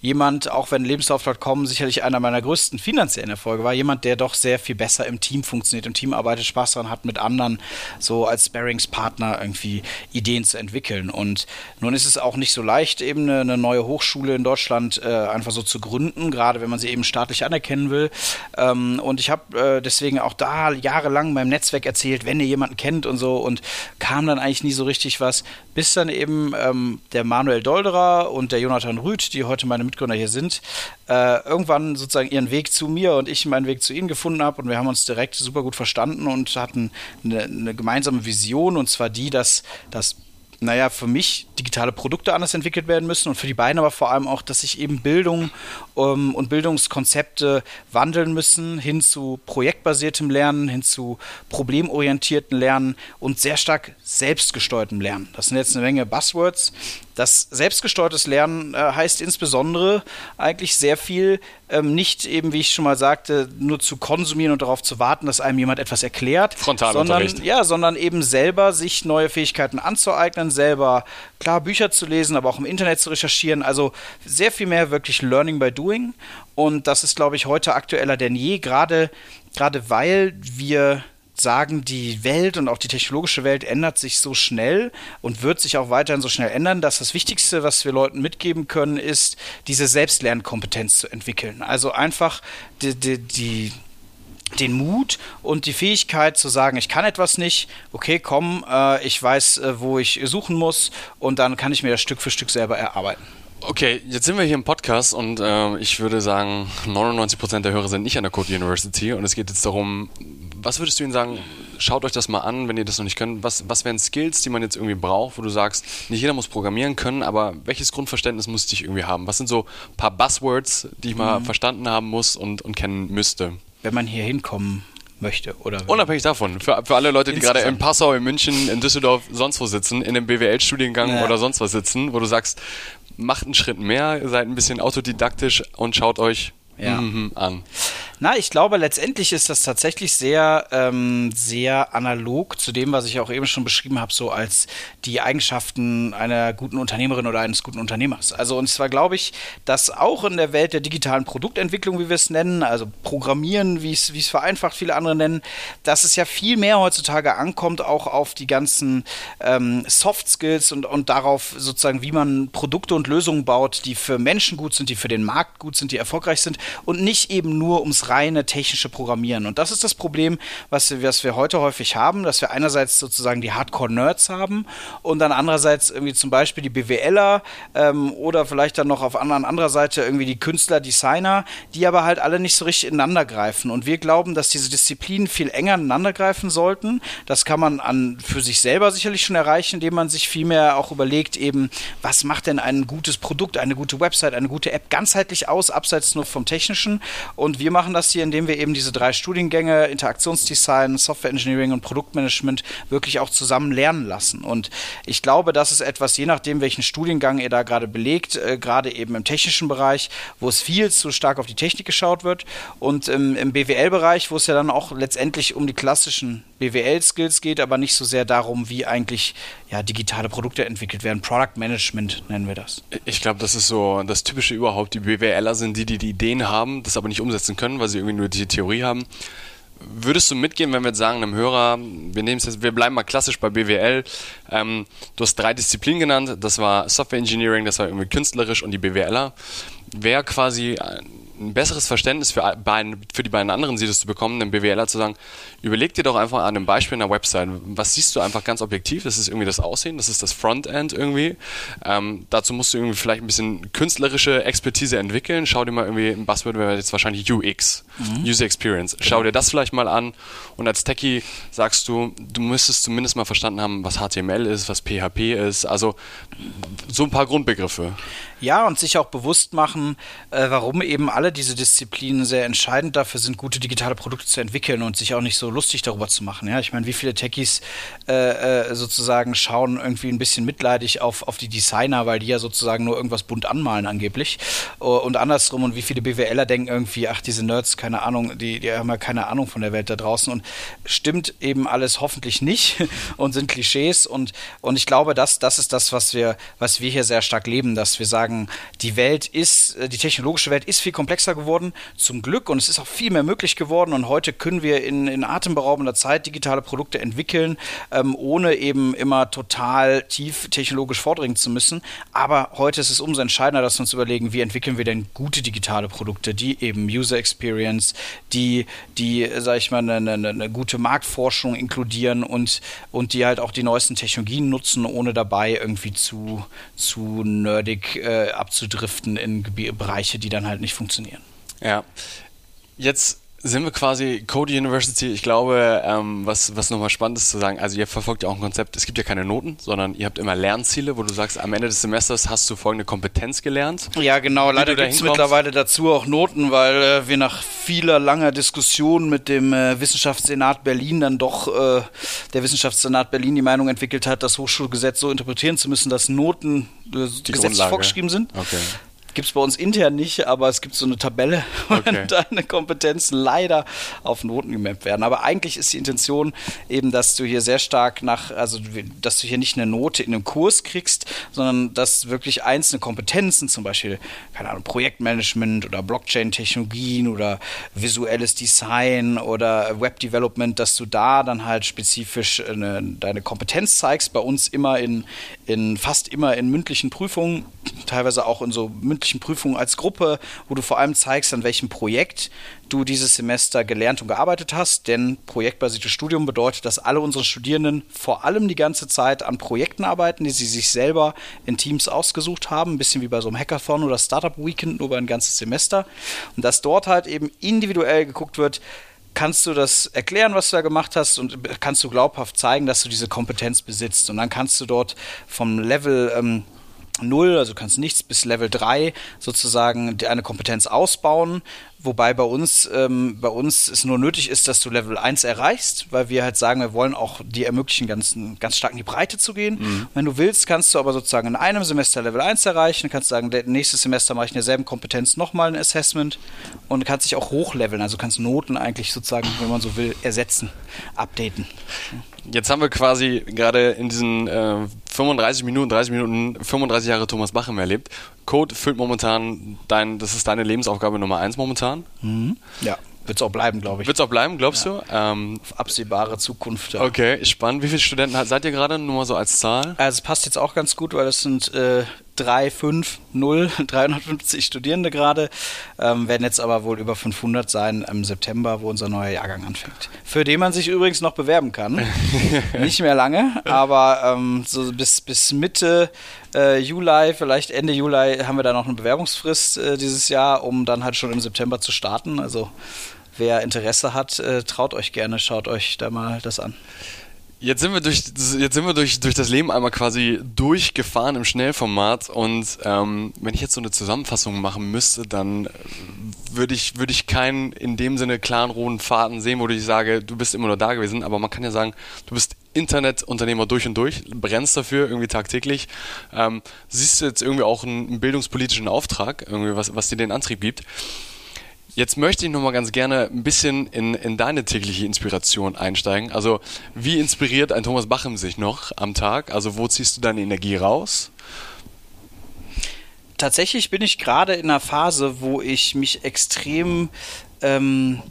jemand, auch wenn Lebenslauf.com sicherlich einer meiner größten finanziellen Erfolge war, jemand, der doch sehr viel besser im Team funktioniert, im Team arbeitet, Spaß daran hat, mit anderen so als Sparringspartner irgendwie Ideen zu entwickeln. Und nun ist es auch nicht so leicht, eben eine, eine neue Hochschule in Deutschland äh, einfach so zu gründen, gerade wenn man sie eben staatlich anerkennen will. Ähm, und ich habe äh, deswegen auch da jahrelang meinem Netzwerk erzählt, wenn ihr jemanden kennt und so und kam dann eigentlich nie so richtig was, bis dann eben ähm, der Manuel Dolderer und der Jonathan Rüth, die heute meine Mitgründer hier sind, äh, irgendwann sozusagen ihren Weg zu mir und ich meinen Weg zu ihnen gefunden habe und wir haben uns direkt super gut verstanden und hatten eine, eine gemeinsame Vision und zwar die, dass das naja, für mich digitale Produkte anders entwickelt werden müssen und für die beiden aber vor allem auch, dass sich eben Bildung ähm, und Bildungskonzepte wandeln müssen hin zu projektbasiertem Lernen, hin zu problemorientierten Lernen und sehr stark selbstgesteuertem Lernen. Das sind jetzt eine Menge Buzzwords, das selbstgesteuertes Lernen äh, heißt insbesondere eigentlich sehr viel, ähm, nicht eben, wie ich schon mal sagte, nur zu konsumieren und darauf zu warten, dass einem jemand etwas erklärt, sondern, ja, sondern eben selber sich neue Fähigkeiten anzueignen, selber klar Bücher zu lesen, aber auch im Internet zu recherchieren. Also sehr viel mehr wirklich Learning by Doing. Und das ist, glaube ich, heute aktueller denn je, gerade gerade weil wir sagen, die Welt und auch die technologische Welt ändert sich so schnell und wird sich auch weiterhin so schnell ändern, dass das Wichtigste, was wir Leuten mitgeben können, ist, diese Selbstlernkompetenz zu entwickeln. Also einfach die, die, die den Mut und die Fähigkeit zu sagen, ich kann etwas nicht, okay, komm, äh, ich weiß, äh, wo ich suchen muss und dann kann ich mir das Stück für Stück selber erarbeiten. Okay, jetzt sind wir hier im Podcast und äh, ich würde sagen, 99% der Hörer sind nicht an der Code University und es geht jetzt darum, was würdest du ihnen sagen? Schaut euch das mal an, wenn ihr das noch nicht könnt. Was, was wären Skills, die man jetzt irgendwie braucht, wo du sagst, nicht jeder muss programmieren können, aber welches Grundverständnis muss ich irgendwie haben? Was sind so ein paar Buzzwords, die ich mal mhm. verstanden haben muss und, und kennen müsste? Wenn man hier hinkommen möchte. Oder Unabhängig davon, für, für alle Leute, die gerade in Passau, in München, in Düsseldorf, sonst wo sitzen, in einem BWL-Studiengang ja. oder sonst was sitzen, wo du sagst, macht einen Schritt mehr, seid ein bisschen autodidaktisch und schaut euch ja. Mhm, an. Na, ich glaube, letztendlich ist das tatsächlich sehr, ähm, sehr analog zu dem, was ich auch eben schon beschrieben habe, so als die Eigenschaften einer guten Unternehmerin oder eines guten Unternehmers. Also, und zwar glaube ich, dass auch in der Welt der digitalen Produktentwicklung, wie wir es nennen, also Programmieren, wie es, wie es vereinfacht viele andere nennen, dass es ja viel mehr heutzutage ankommt, auch auf die ganzen ähm, Soft Skills und, und darauf sozusagen, wie man Produkte und Lösungen baut, die für Menschen gut sind, die für den Markt gut sind, die erfolgreich sind und nicht eben nur ums reine technische Programmieren. Und das ist das Problem, was wir, was wir heute häufig haben, dass wir einerseits sozusagen die Hardcore-Nerds haben und dann andererseits irgendwie zum Beispiel die BWLer ähm, oder vielleicht dann noch auf anderen, anderer Seite irgendwie die Künstler, Designer, die aber halt alle nicht so richtig ineinander greifen. Und wir glauben, dass diese Disziplinen viel enger ineinander greifen sollten. Das kann man an, für sich selber sicherlich schon erreichen, indem man sich vielmehr auch überlegt, eben, was macht denn ein gutes Produkt, eine gute Website, eine gute App ganzheitlich aus, abseits nur vom Technischen. Und wir machen das das hier, indem wir eben diese drei Studiengänge, Interaktionsdesign, Software Engineering und Produktmanagement, wirklich auch zusammen lernen lassen. Und ich glaube, das ist etwas, je nachdem, welchen Studiengang ihr da gerade belegt, äh, gerade eben im technischen Bereich, wo es viel zu stark auf die Technik geschaut wird und im, im BWL-Bereich, wo es ja dann auch letztendlich um die klassischen BWL-Skills geht, aber nicht so sehr darum, wie eigentlich ja, digitale Produkte entwickelt werden. Product Management nennen wir das. Ich glaube, das ist so das Typische überhaupt. Die BWLer sind die, die die Ideen haben, das aber nicht umsetzen können, weil sie irgendwie nur die Theorie haben. Würdest du mitgehen, wenn wir jetzt sagen, einem Hörer, wir nehmen jetzt, wir bleiben mal klassisch bei BWL, ähm, du hast drei Disziplinen genannt, das war Software Engineering, das war irgendwie künstlerisch und die BWLer. Wer quasi ein besseres Verständnis für, für die beiden anderen Sieders zu bekommen, dem BWLer zu sagen, überleg dir doch einfach an einem Beispiel einer Website, was siehst du einfach ganz objektiv, das ist irgendwie das Aussehen, das ist das Frontend irgendwie. Ähm, dazu musst du irgendwie vielleicht ein bisschen künstlerische Expertise entwickeln. Schau dir mal irgendwie ein Buzzword wäre jetzt wahrscheinlich UX, mhm. User Experience. Schau genau. dir das vielleicht mal an und als Techie sagst du, du müsstest zumindest mal verstanden haben, was HTML ist, was PHP ist, also so ein paar Grundbegriffe. Ja, und sich auch bewusst machen, äh, warum eben alle diese Disziplinen sehr entscheidend dafür sind, gute digitale Produkte zu entwickeln und sich auch nicht so lustig darüber zu machen. Ja, ich meine, wie viele Techies äh, äh, sozusagen schauen irgendwie ein bisschen mitleidig auf, auf die Designer, weil die ja sozusagen nur irgendwas bunt anmalen angeblich. Und andersrum und wie viele BWLer denken irgendwie, ach, diese Nerds, keine Ahnung, die, die haben ja keine Ahnung von der Welt da draußen und stimmt eben alles hoffentlich nicht und sind Klischees und, und ich glaube, das, das ist das, was wir, was wir hier sehr stark leben, dass wir sagen, die Welt ist, die technologische Welt ist viel komplexer geworden, zum Glück und es ist auch viel mehr möglich geworden und heute können wir in, in atemberaubender Zeit digitale Produkte entwickeln, ähm, ohne eben immer total tief technologisch vordringen zu müssen. Aber heute ist es umso entscheidender, dass wir uns überlegen, wie entwickeln wir denn gute digitale Produkte, die eben User Experience, die, die, sag ich mal, eine, eine, eine gute Marktforschung inkludieren und, und die halt auch die neuesten Technologien nutzen, ohne dabei irgendwie zu, zu nerdig äh, abzudriften in Bereiche, die dann halt nicht funktionieren. Ja. Jetzt sind wir quasi Code University. Ich glaube, ähm, was, was nochmal spannend ist zu sagen, also ihr verfolgt ja auch ein Konzept, es gibt ja keine Noten, sondern ihr habt immer Lernziele, wo du sagst, am Ende des Semesters hast du folgende Kompetenz gelernt. Ja, genau. Leider gibt es mittlerweile dazu auch Noten, weil äh, wir nach vieler langer Diskussion mit dem äh, Wissenschaftssenat Berlin dann doch äh, der Wissenschaftssenat Berlin die Meinung entwickelt hat, das Hochschulgesetz so interpretieren zu müssen, dass Noten äh, gesetzlich vorgeschrieben sind. Okay. Gibt es bei uns intern nicht, aber es gibt so eine Tabelle, wo okay. deine Kompetenzen leider auf Noten gemappt werden. Aber eigentlich ist die Intention eben, dass du hier sehr stark nach, also dass du hier nicht eine Note in einem Kurs kriegst, sondern dass wirklich einzelne Kompetenzen, zum Beispiel, keine Ahnung, Projektmanagement oder Blockchain-Technologien oder visuelles Design oder Web-Development, dass du da dann halt spezifisch eine, deine Kompetenz zeigst. Bei uns immer in, in fast immer in mündlichen Prüfungen, teilweise auch in so mündlichen Prüfungen als Gruppe, wo du vor allem zeigst, an welchem Projekt du dieses Semester gelernt und gearbeitet hast. Denn projektbasiertes Studium bedeutet, dass alle unsere Studierenden vor allem die ganze Zeit an Projekten arbeiten, die sie sich selber in Teams ausgesucht haben. Ein bisschen wie bei so einem Hackathon oder Startup Weekend, nur über ein ganzes Semester. Und dass dort halt eben individuell geguckt wird, kannst du das erklären, was du da gemacht hast und kannst du glaubhaft zeigen, dass du diese Kompetenz besitzt. Und dann kannst du dort vom Level ähm, 0, also kannst nichts bis Level 3 sozusagen eine Kompetenz ausbauen, wobei bei uns, ähm, bei uns es nur nötig ist, dass du Level 1 erreichst, weil wir halt sagen, wir wollen auch dir ermöglichen, ganz, ganz stark in die Breite zu gehen. Mhm. Wenn du willst, kannst du aber sozusagen in einem Semester Level 1 erreichen, kannst du sagen, nächstes Semester mache ich in derselben Kompetenz nochmal ein Assessment und kannst dich auch hochleveln, also kannst Noten eigentlich sozusagen, wenn man so will, ersetzen, updaten. Jetzt haben wir quasi gerade in diesen äh, 35 Minuten, 30 Minuten, 35 Jahre Thomas Bachem erlebt. Code füllt momentan dein, das ist deine Lebensaufgabe Nummer eins momentan. Mhm. Ja. Wird es auch bleiben, glaube ich. Wird es auch bleiben, glaubst ja. du? Ähm, Auf absehbare Zukunft. Ja. Okay, spannend. Wie viele Studenten seid ihr gerade? Nur mal so als Zahl? Also es passt jetzt auch ganz gut, weil es sind äh, 3, 5, 0, 350 Studierende gerade. Ähm, werden jetzt aber wohl über 500 sein im September, wo unser neuer Jahrgang anfängt. Für den man sich übrigens noch bewerben kann. Nicht mehr lange, aber ähm, so bis, bis Mitte äh, Juli, vielleicht Ende Juli, haben wir da noch eine Bewerbungsfrist äh, dieses Jahr, um dann halt schon im September zu starten. Also wer Interesse hat, äh, traut euch gerne, schaut euch da mal das an. Jetzt sind wir durch, jetzt sind wir durch, durch das Leben einmal quasi durchgefahren im Schnellformat und ähm, wenn ich jetzt so eine Zusammenfassung machen müsste, dann würde ich, würde ich keinen in dem Sinne klaren roten Faden sehen, wo ich sage, du bist immer nur da gewesen, aber man kann ja sagen, du bist Internetunternehmer durch und durch, brennst dafür irgendwie tagtäglich. Ähm, siehst du jetzt irgendwie auch einen, einen bildungspolitischen Auftrag, irgendwie was, was dir den Antrieb gibt? Jetzt möchte ich nochmal ganz gerne ein bisschen in, in deine tägliche Inspiration einsteigen. Also, wie inspiriert ein Thomas Bachem sich noch am Tag? Also, wo ziehst du deine Energie raus? Tatsächlich bin ich gerade in einer Phase, wo ich mich extrem ähm,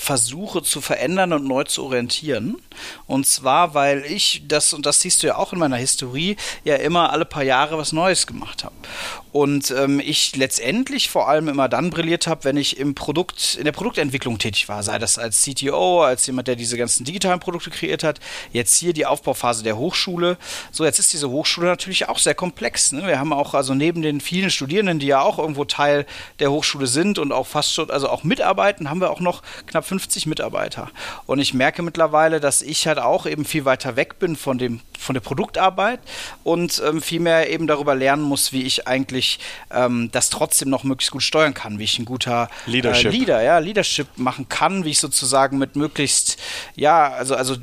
versuche zu verändern und neu zu orientieren. Und zwar, weil ich das, und das siehst du ja auch in meiner Historie, ja immer alle paar Jahre was Neues gemacht habe. Und ähm, ich letztendlich vor allem immer dann brilliert habe, wenn ich im Produkt, in der Produktentwicklung tätig war, sei das als CTO, als jemand, der diese ganzen digitalen Produkte kreiert hat. Jetzt hier die Aufbauphase der Hochschule. So, jetzt ist diese Hochschule natürlich auch sehr komplex. Ne? Wir haben auch also neben den vielen Studierenden, die ja auch irgendwo Teil der Hochschule sind und auch fast schon, also auch mitarbeiten, haben wir auch noch knapp 50 Mitarbeiter. Und ich merke mittlerweile, dass ich halt auch eben viel weiter weg bin von dem von der Produktarbeit und ähm, viel mehr eben darüber lernen muss, wie ich eigentlich ähm, das trotzdem noch möglichst gut steuern kann, wie ich ein guter Leadership. Äh, Leader, ja, Leadership machen kann, wie ich sozusagen mit möglichst, ja, also, also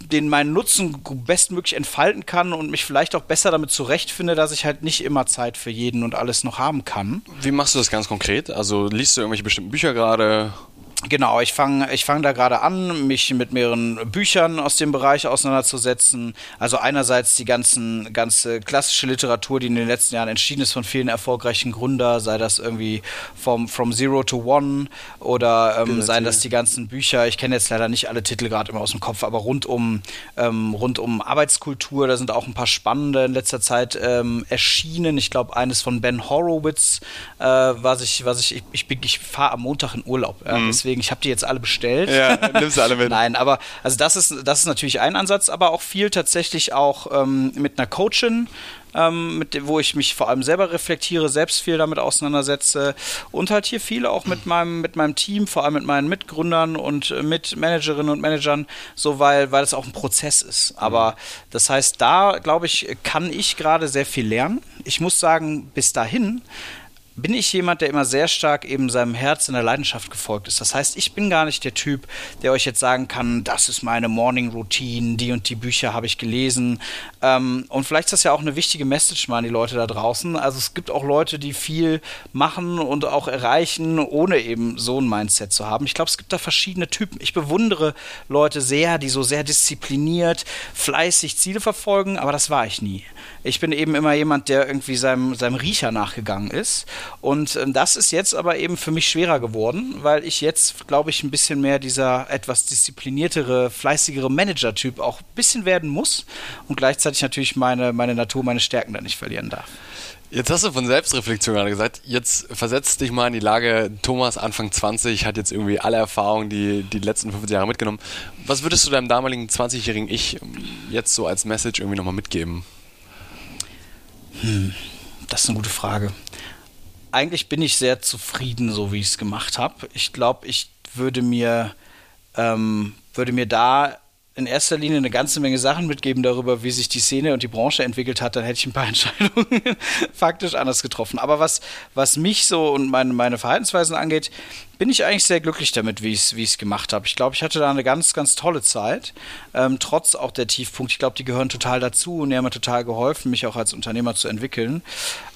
den meinen Nutzen bestmöglich entfalten kann und mich vielleicht auch besser damit zurechtfinde, dass ich halt nicht immer Zeit für jeden und alles noch haben kann. Wie machst du das ganz konkret? Also liest du irgendwelche bestimmten Bücher gerade? Genau, ich fange ich fang da gerade an, mich mit mehreren Büchern aus dem Bereich auseinanderzusetzen. Also einerseits die ganzen, ganze klassische Literatur, die in den letzten Jahren entschieden ist von vielen erfolgreichen Gründern, sei das irgendwie vom From Zero to One oder ähm, seien das die ganzen Bücher, ich kenne jetzt leider nicht alle Titel gerade immer aus dem Kopf, aber rund um, ähm, rund um Arbeitskultur, da sind auch ein paar spannende in letzter Zeit ähm, erschienen. Ich glaube, eines von Ben Horowitz, äh, was ich, was ich, ich, ich, ich fahre am Montag in Urlaub. Ja, mhm deswegen, ich habe die jetzt alle bestellt. Ja, nimm sie alle mit. Nein, aber also das ist, das ist natürlich ein Ansatz, aber auch viel tatsächlich auch ähm, mit einer Coachin, ähm, mit, wo ich mich vor allem selber reflektiere, selbst viel damit auseinandersetze und halt hier viele auch mit meinem, mit meinem Team, vor allem mit meinen Mitgründern und äh, mit Managerinnen und Managern, so weil, weil es auch ein Prozess ist. Aber das heißt, da glaube ich, kann ich gerade sehr viel lernen. Ich muss sagen, bis dahin bin ich jemand, der immer sehr stark eben seinem Herz in der Leidenschaft gefolgt ist. Das heißt, ich bin gar nicht der Typ, der euch jetzt sagen kann, das ist meine Morning Routine, die und die Bücher habe ich gelesen. Ähm, und vielleicht ist das ja auch eine wichtige Message mal an die Leute da draußen. Also es gibt auch Leute, die viel machen und auch erreichen, ohne eben so ein Mindset zu haben. Ich glaube, es gibt da verschiedene Typen. Ich bewundere Leute sehr, die so sehr diszipliniert, fleißig Ziele verfolgen, aber das war ich nie. Ich bin eben immer jemand, der irgendwie seinem, seinem Riecher nachgegangen ist. Und ähm, das ist jetzt aber eben für mich schwerer geworden, weil ich jetzt, glaube ich, ein bisschen mehr dieser etwas diszipliniertere, fleißigere Manager-Typ auch ein bisschen werden muss und gleichzeitig natürlich meine, meine Natur, meine Stärken da nicht verlieren darf. Jetzt hast du von Selbstreflexion gerade gesagt. Jetzt versetzt dich mal in die Lage, Thomas Anfang 20 hat jetzt irgendwie alle Erfahrungen, die die letzten 15 Jahre mitgenommen. Was würdest du deinem damaligen 20-jährigen Ich jetzt so als Message irgendwie nochmal mitgeben? Hm, das ist eine gute Frage. Eigentlich bin ich sehr zufrieden, so wie ich es gemacht habe. Ich glaube, ich würde mir, ähm, würde mir da in erster Linie eine ganze Menge Sachen mitgeben darüber, wie sich die Szene und die Branche entwickelt hat, dann hätte ich ein paar Entscheidungen faktisch anders getroffen. Aber was, was mich so und meine, meine Verhaltensweisen angeht, bin ich eigentlich sehr glücklich damit, wie ich es gemacht habe. Ich glaube, ich hatte da eine ganz, ganz tolle Zeit, ähm, trotz auch der Tiefpunkte. Ich glaube, die gehören total dazu und die haben mir total geholfen, mich auch als Unternehmer zu entwickeln.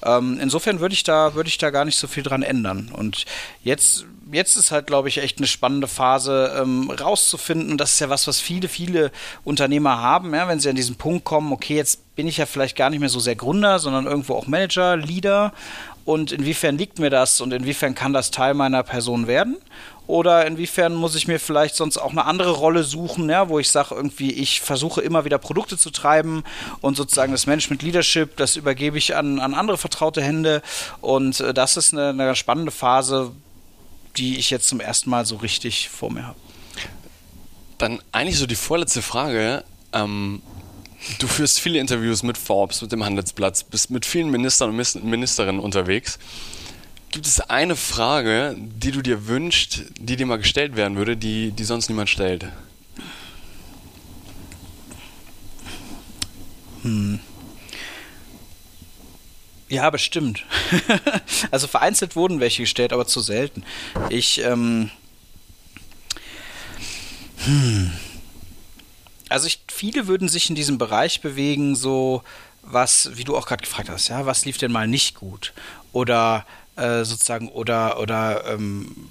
Ähm, insofern würde ich, da, würd ich da gar nicht so viel dran ändern. Und jetzt jetzt ist halt, glaube ich, echt eine spannende Phase, ähm, rauszufinden. Das ist ja was, was viele, viele Unternehmer haben, ja, wenn sie an diesen Punkt kommen, okay, jetzt bin ich ja vielleicht gar nicht mehr so sehr Gründer, sondern irgendwo auch Manager, Leader und inwiefern liegt mir das und inwiefern kann das Teil meiner Person werden? Oder inwiefern muss ich mir vielleicht sonst auch eine andere Rolle suchen, ja, wo ich sage, irgendwie, ich versuche immer wieder Produkte zu treiben und sozusagen das Management Leadership, das übergebe ich an, an andere vertraute Hände. Und äh, das ist eine, eine spannende Phase, die ich jetzt zum ersten Mal so richtig vor mir habe. Dann eigentlich so die vorletzte Frage. Ähm, Du führst viele Interviews mit Forbes, mit dem Handelsblatt, bist mit vielen Ministern und Ministerinnen unterwegs. Gibt es eine Frage, die du dir wünschst, die dir mal gestellt werden würde, die, die sonst niemand stellt? Hm. Ja, bestimmt. also vereinzelt wurden welche gestellt, aber zu selten. Ich, ähm, hm also ich, viele würden sich in diesem Bereich bewegen, so was, wie du auch gerade gefragt hast, ja, was lief denn mal nicht gut? Oder äh, sozusagen, oder, oder ähm,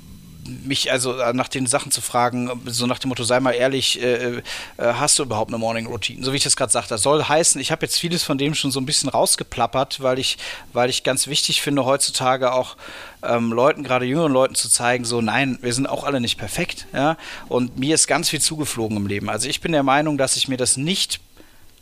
mich also äh, nach den Sachen zu fragen, so nach dem Motto, sei mal ehrlich, äh, äh, hast du überhaupt eine Morning Routine? So wie ich das gerade sagte, das soll heißen, ich habe jetzt vieles von dem schon so ein bisschen rausgeplappert, weil ich, weil ich ganz wichtig finde, heutzutage auch ähm, Leuten, gerade jüngeren Leuten zu zeigen, so nein, wir sind auch alle nicht perfekt, ja. Und mir ist ganz viel zugeflogen im Leben. Also ich bin der Meinung, dass ich mir das nicht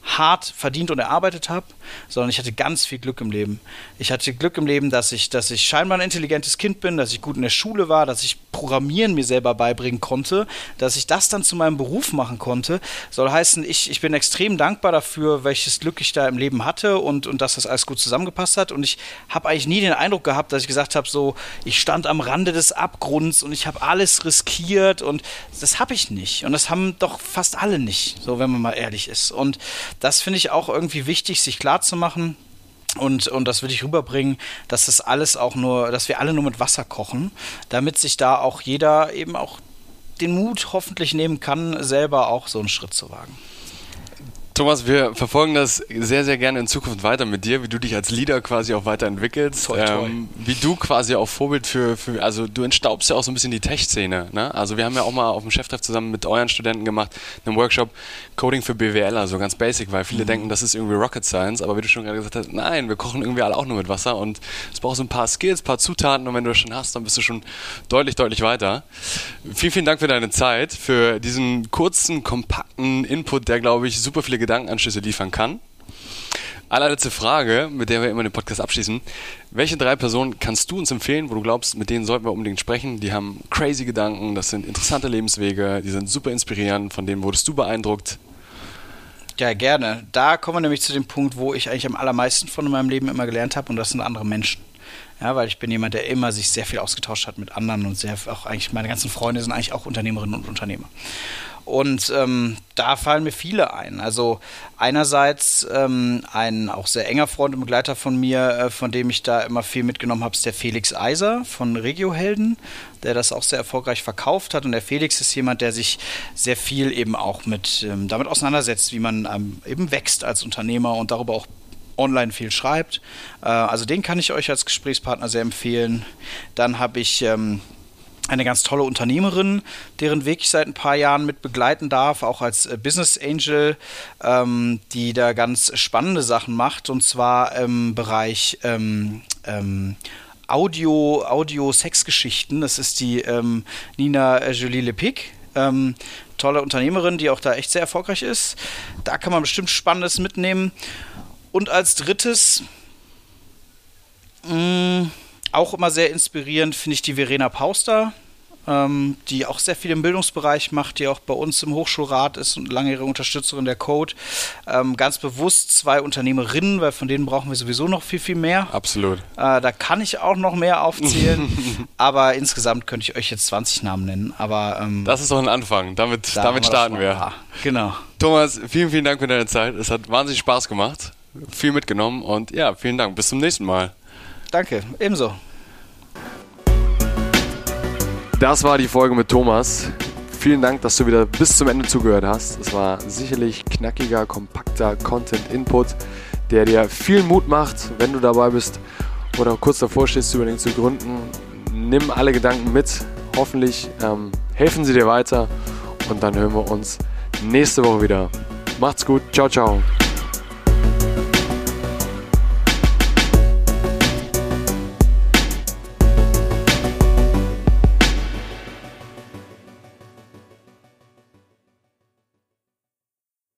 hart verdient und erarbeitet habe, sondern ich hatte ganz viel Glück im Leben. Ich hatte Glück im Leben, dass ich, dass ich scheinbar ein intelligentes Kind bin, dass ich gut in der Schule war, dass ich Programmieren mir selber beibringen konnte, dass ich das dann zu meinem Beruf machen konnte. Soll heißen, ich, ich bin extrem dankbar dafür, welches Glück ich da im Leben hatte und, und dass das alles gut zusammengepasst hat. Und ich habe eigentlich nie den Eindruck gehabt, dass ich gesagt habe, so, ich stand am Rande des Abgrunds und ich habe alles riskiert und das habe ich nicht. Und das haben doch fast alle nicht, so wenn man mal ehrlich ist. Und das finde ich auch irgendwie wichtig, sich klarzumachen. Und, und das würde ich rüberbringen, dass das alles auch nur, dass wir alle nur mit Wasser kochen, damit sich da auch jeder eben auch den Mut hoffentlich nehmen kann, selber auch so einen Schritt zu wagen. Thomas, wir verfolgen das sehr, sehr gerne in Zukunft weiter mit dir, wie du dich als Leader quasi auch weiterentwickelst. Toi, toi. Ähm, wie du quasi auch Vorbild für, für, also du entstaubst ja auch so ein bisschen die Tech-Szene. Ne? Also wir haben ja auch mal auf dem Cheftreff zusammen mit euren Studenten gemacht, einen Workshop Coding für BWL, also ganz basic, weil viele mhm. denken, das ist irgendwie Rocket Science, aber wie du schon gerade gesagt hast, nein, wir kochen irgendwie alle auch nur mit Wasser und es braucht so ein paar Skills, ein paar Zutaten und wenn du das schon hast, dann bist du schon deutlich, deutlich weiter. Vielen, vielen Dank für deine Zeit, für diesen kurzen, kompakten Input, der, glaube ich, super viele Gedanken Gedankenanschlüsse liefern kann. Allerletzte Frage, mit der wir immer den Podcast abschließen. Welche drei Personen kannst du uns empfehlen, wo du glaubst, mit denen sollten wir unbedingt sprechen? Die haben crazy Gedanken, das sind interessante Lebenswege, die sind super inspirierend, von denen wurdest du beeindruckt? Ja, gerne. Da kommen wir nämlich zu dem Punkt, wo ich eigentlich am allermeisten von in meinem Leben immer gelernt habe, und das sind andere Menschen. Ja, weil ich bin jemand, der immer sich sehr viel ausgetauscht hat mit anderen und sehr auch eigentlich meine ganzen Freunde sind eigentlich auch Unternehmerinnen und Unternehmer. Und ähm, da fallen mir viele ein. Also einerseits ähm, ein auch sehr enger Freund und Begleiter von mir, äh, von dem ich da immer viel mitgenommen habe, ist der Felix Eiser von Regiohelden, der das auch sehr erfolgreich verkauft hat. Und der Felix ist jemand, der sich sehr viel eben auch mit ähm, damit auseinandersetzt, wie man ähm, eben wächst als Unternehmer und darüber auch online viel schreibt. Äh, also den kann ich euch als Gesprächspartner sehr empfehlen. Dann habe ich ähm, eine ganz tolle Unternehmerin, deren Weg ich seit ein paar Jahren mit begleiten darf, auch als äh, Business Angel, ähm, die da ganz spannende Sachen macht, und zwar im Bereich ähm, ähm, Audio, Audio-Sexgeschichten. Das ist die ähm, Nina äh, Jolie Lepic. Ähm, tolle Unternehmerin, die auch da echt sehr erfolgreich ist. Da kann man bestimmt Spannendes mitnehmen. Und als drittes, mh, mm, auch immer sehr inspirierend finde ich die Verena Pauster, ähm, die auch sehr viel im Bildungsbereich macht, die auch bei uns im Hochschulrat ist und langjährige Unterstützerin der Code. Ähm, ganz bewusst zwei Unternehmerinnen, weil von denen brauchen wir sowieso noch viel, viel mehr. Absolut. Äh, da kann ich auch noch mehr aufzählen, aber insgesamt könnte ich euch jetzt 20 Namen nennen. Aber, ähm, das ist doch ein Anfang, damit, da damit starten wir. Genau. Thomas, vielen, vielen Dank für deine Zeit. Es hat wahnsinnig Spaß gemacht, viel mitgenommen und ja, vielen Dank. Bis zum nächsten Mal. Danke, ebenso. Das war die Folge mit Thomas. Vielen Dank, dass du wieder bis zum Ende zugehört hast. Es war sicherlich knackiger, kompakter Content-Input, der dir viel Mut macht, wenn du dabei bist oder kurz davor stehst, Überlegen zu gründen. Nimm alle Gedanken mit. Hoffentlich ähm, helfen sie dir weiter und dann hören wir uns nächste Woche wieder. Macht's gut. Ciao, ciao.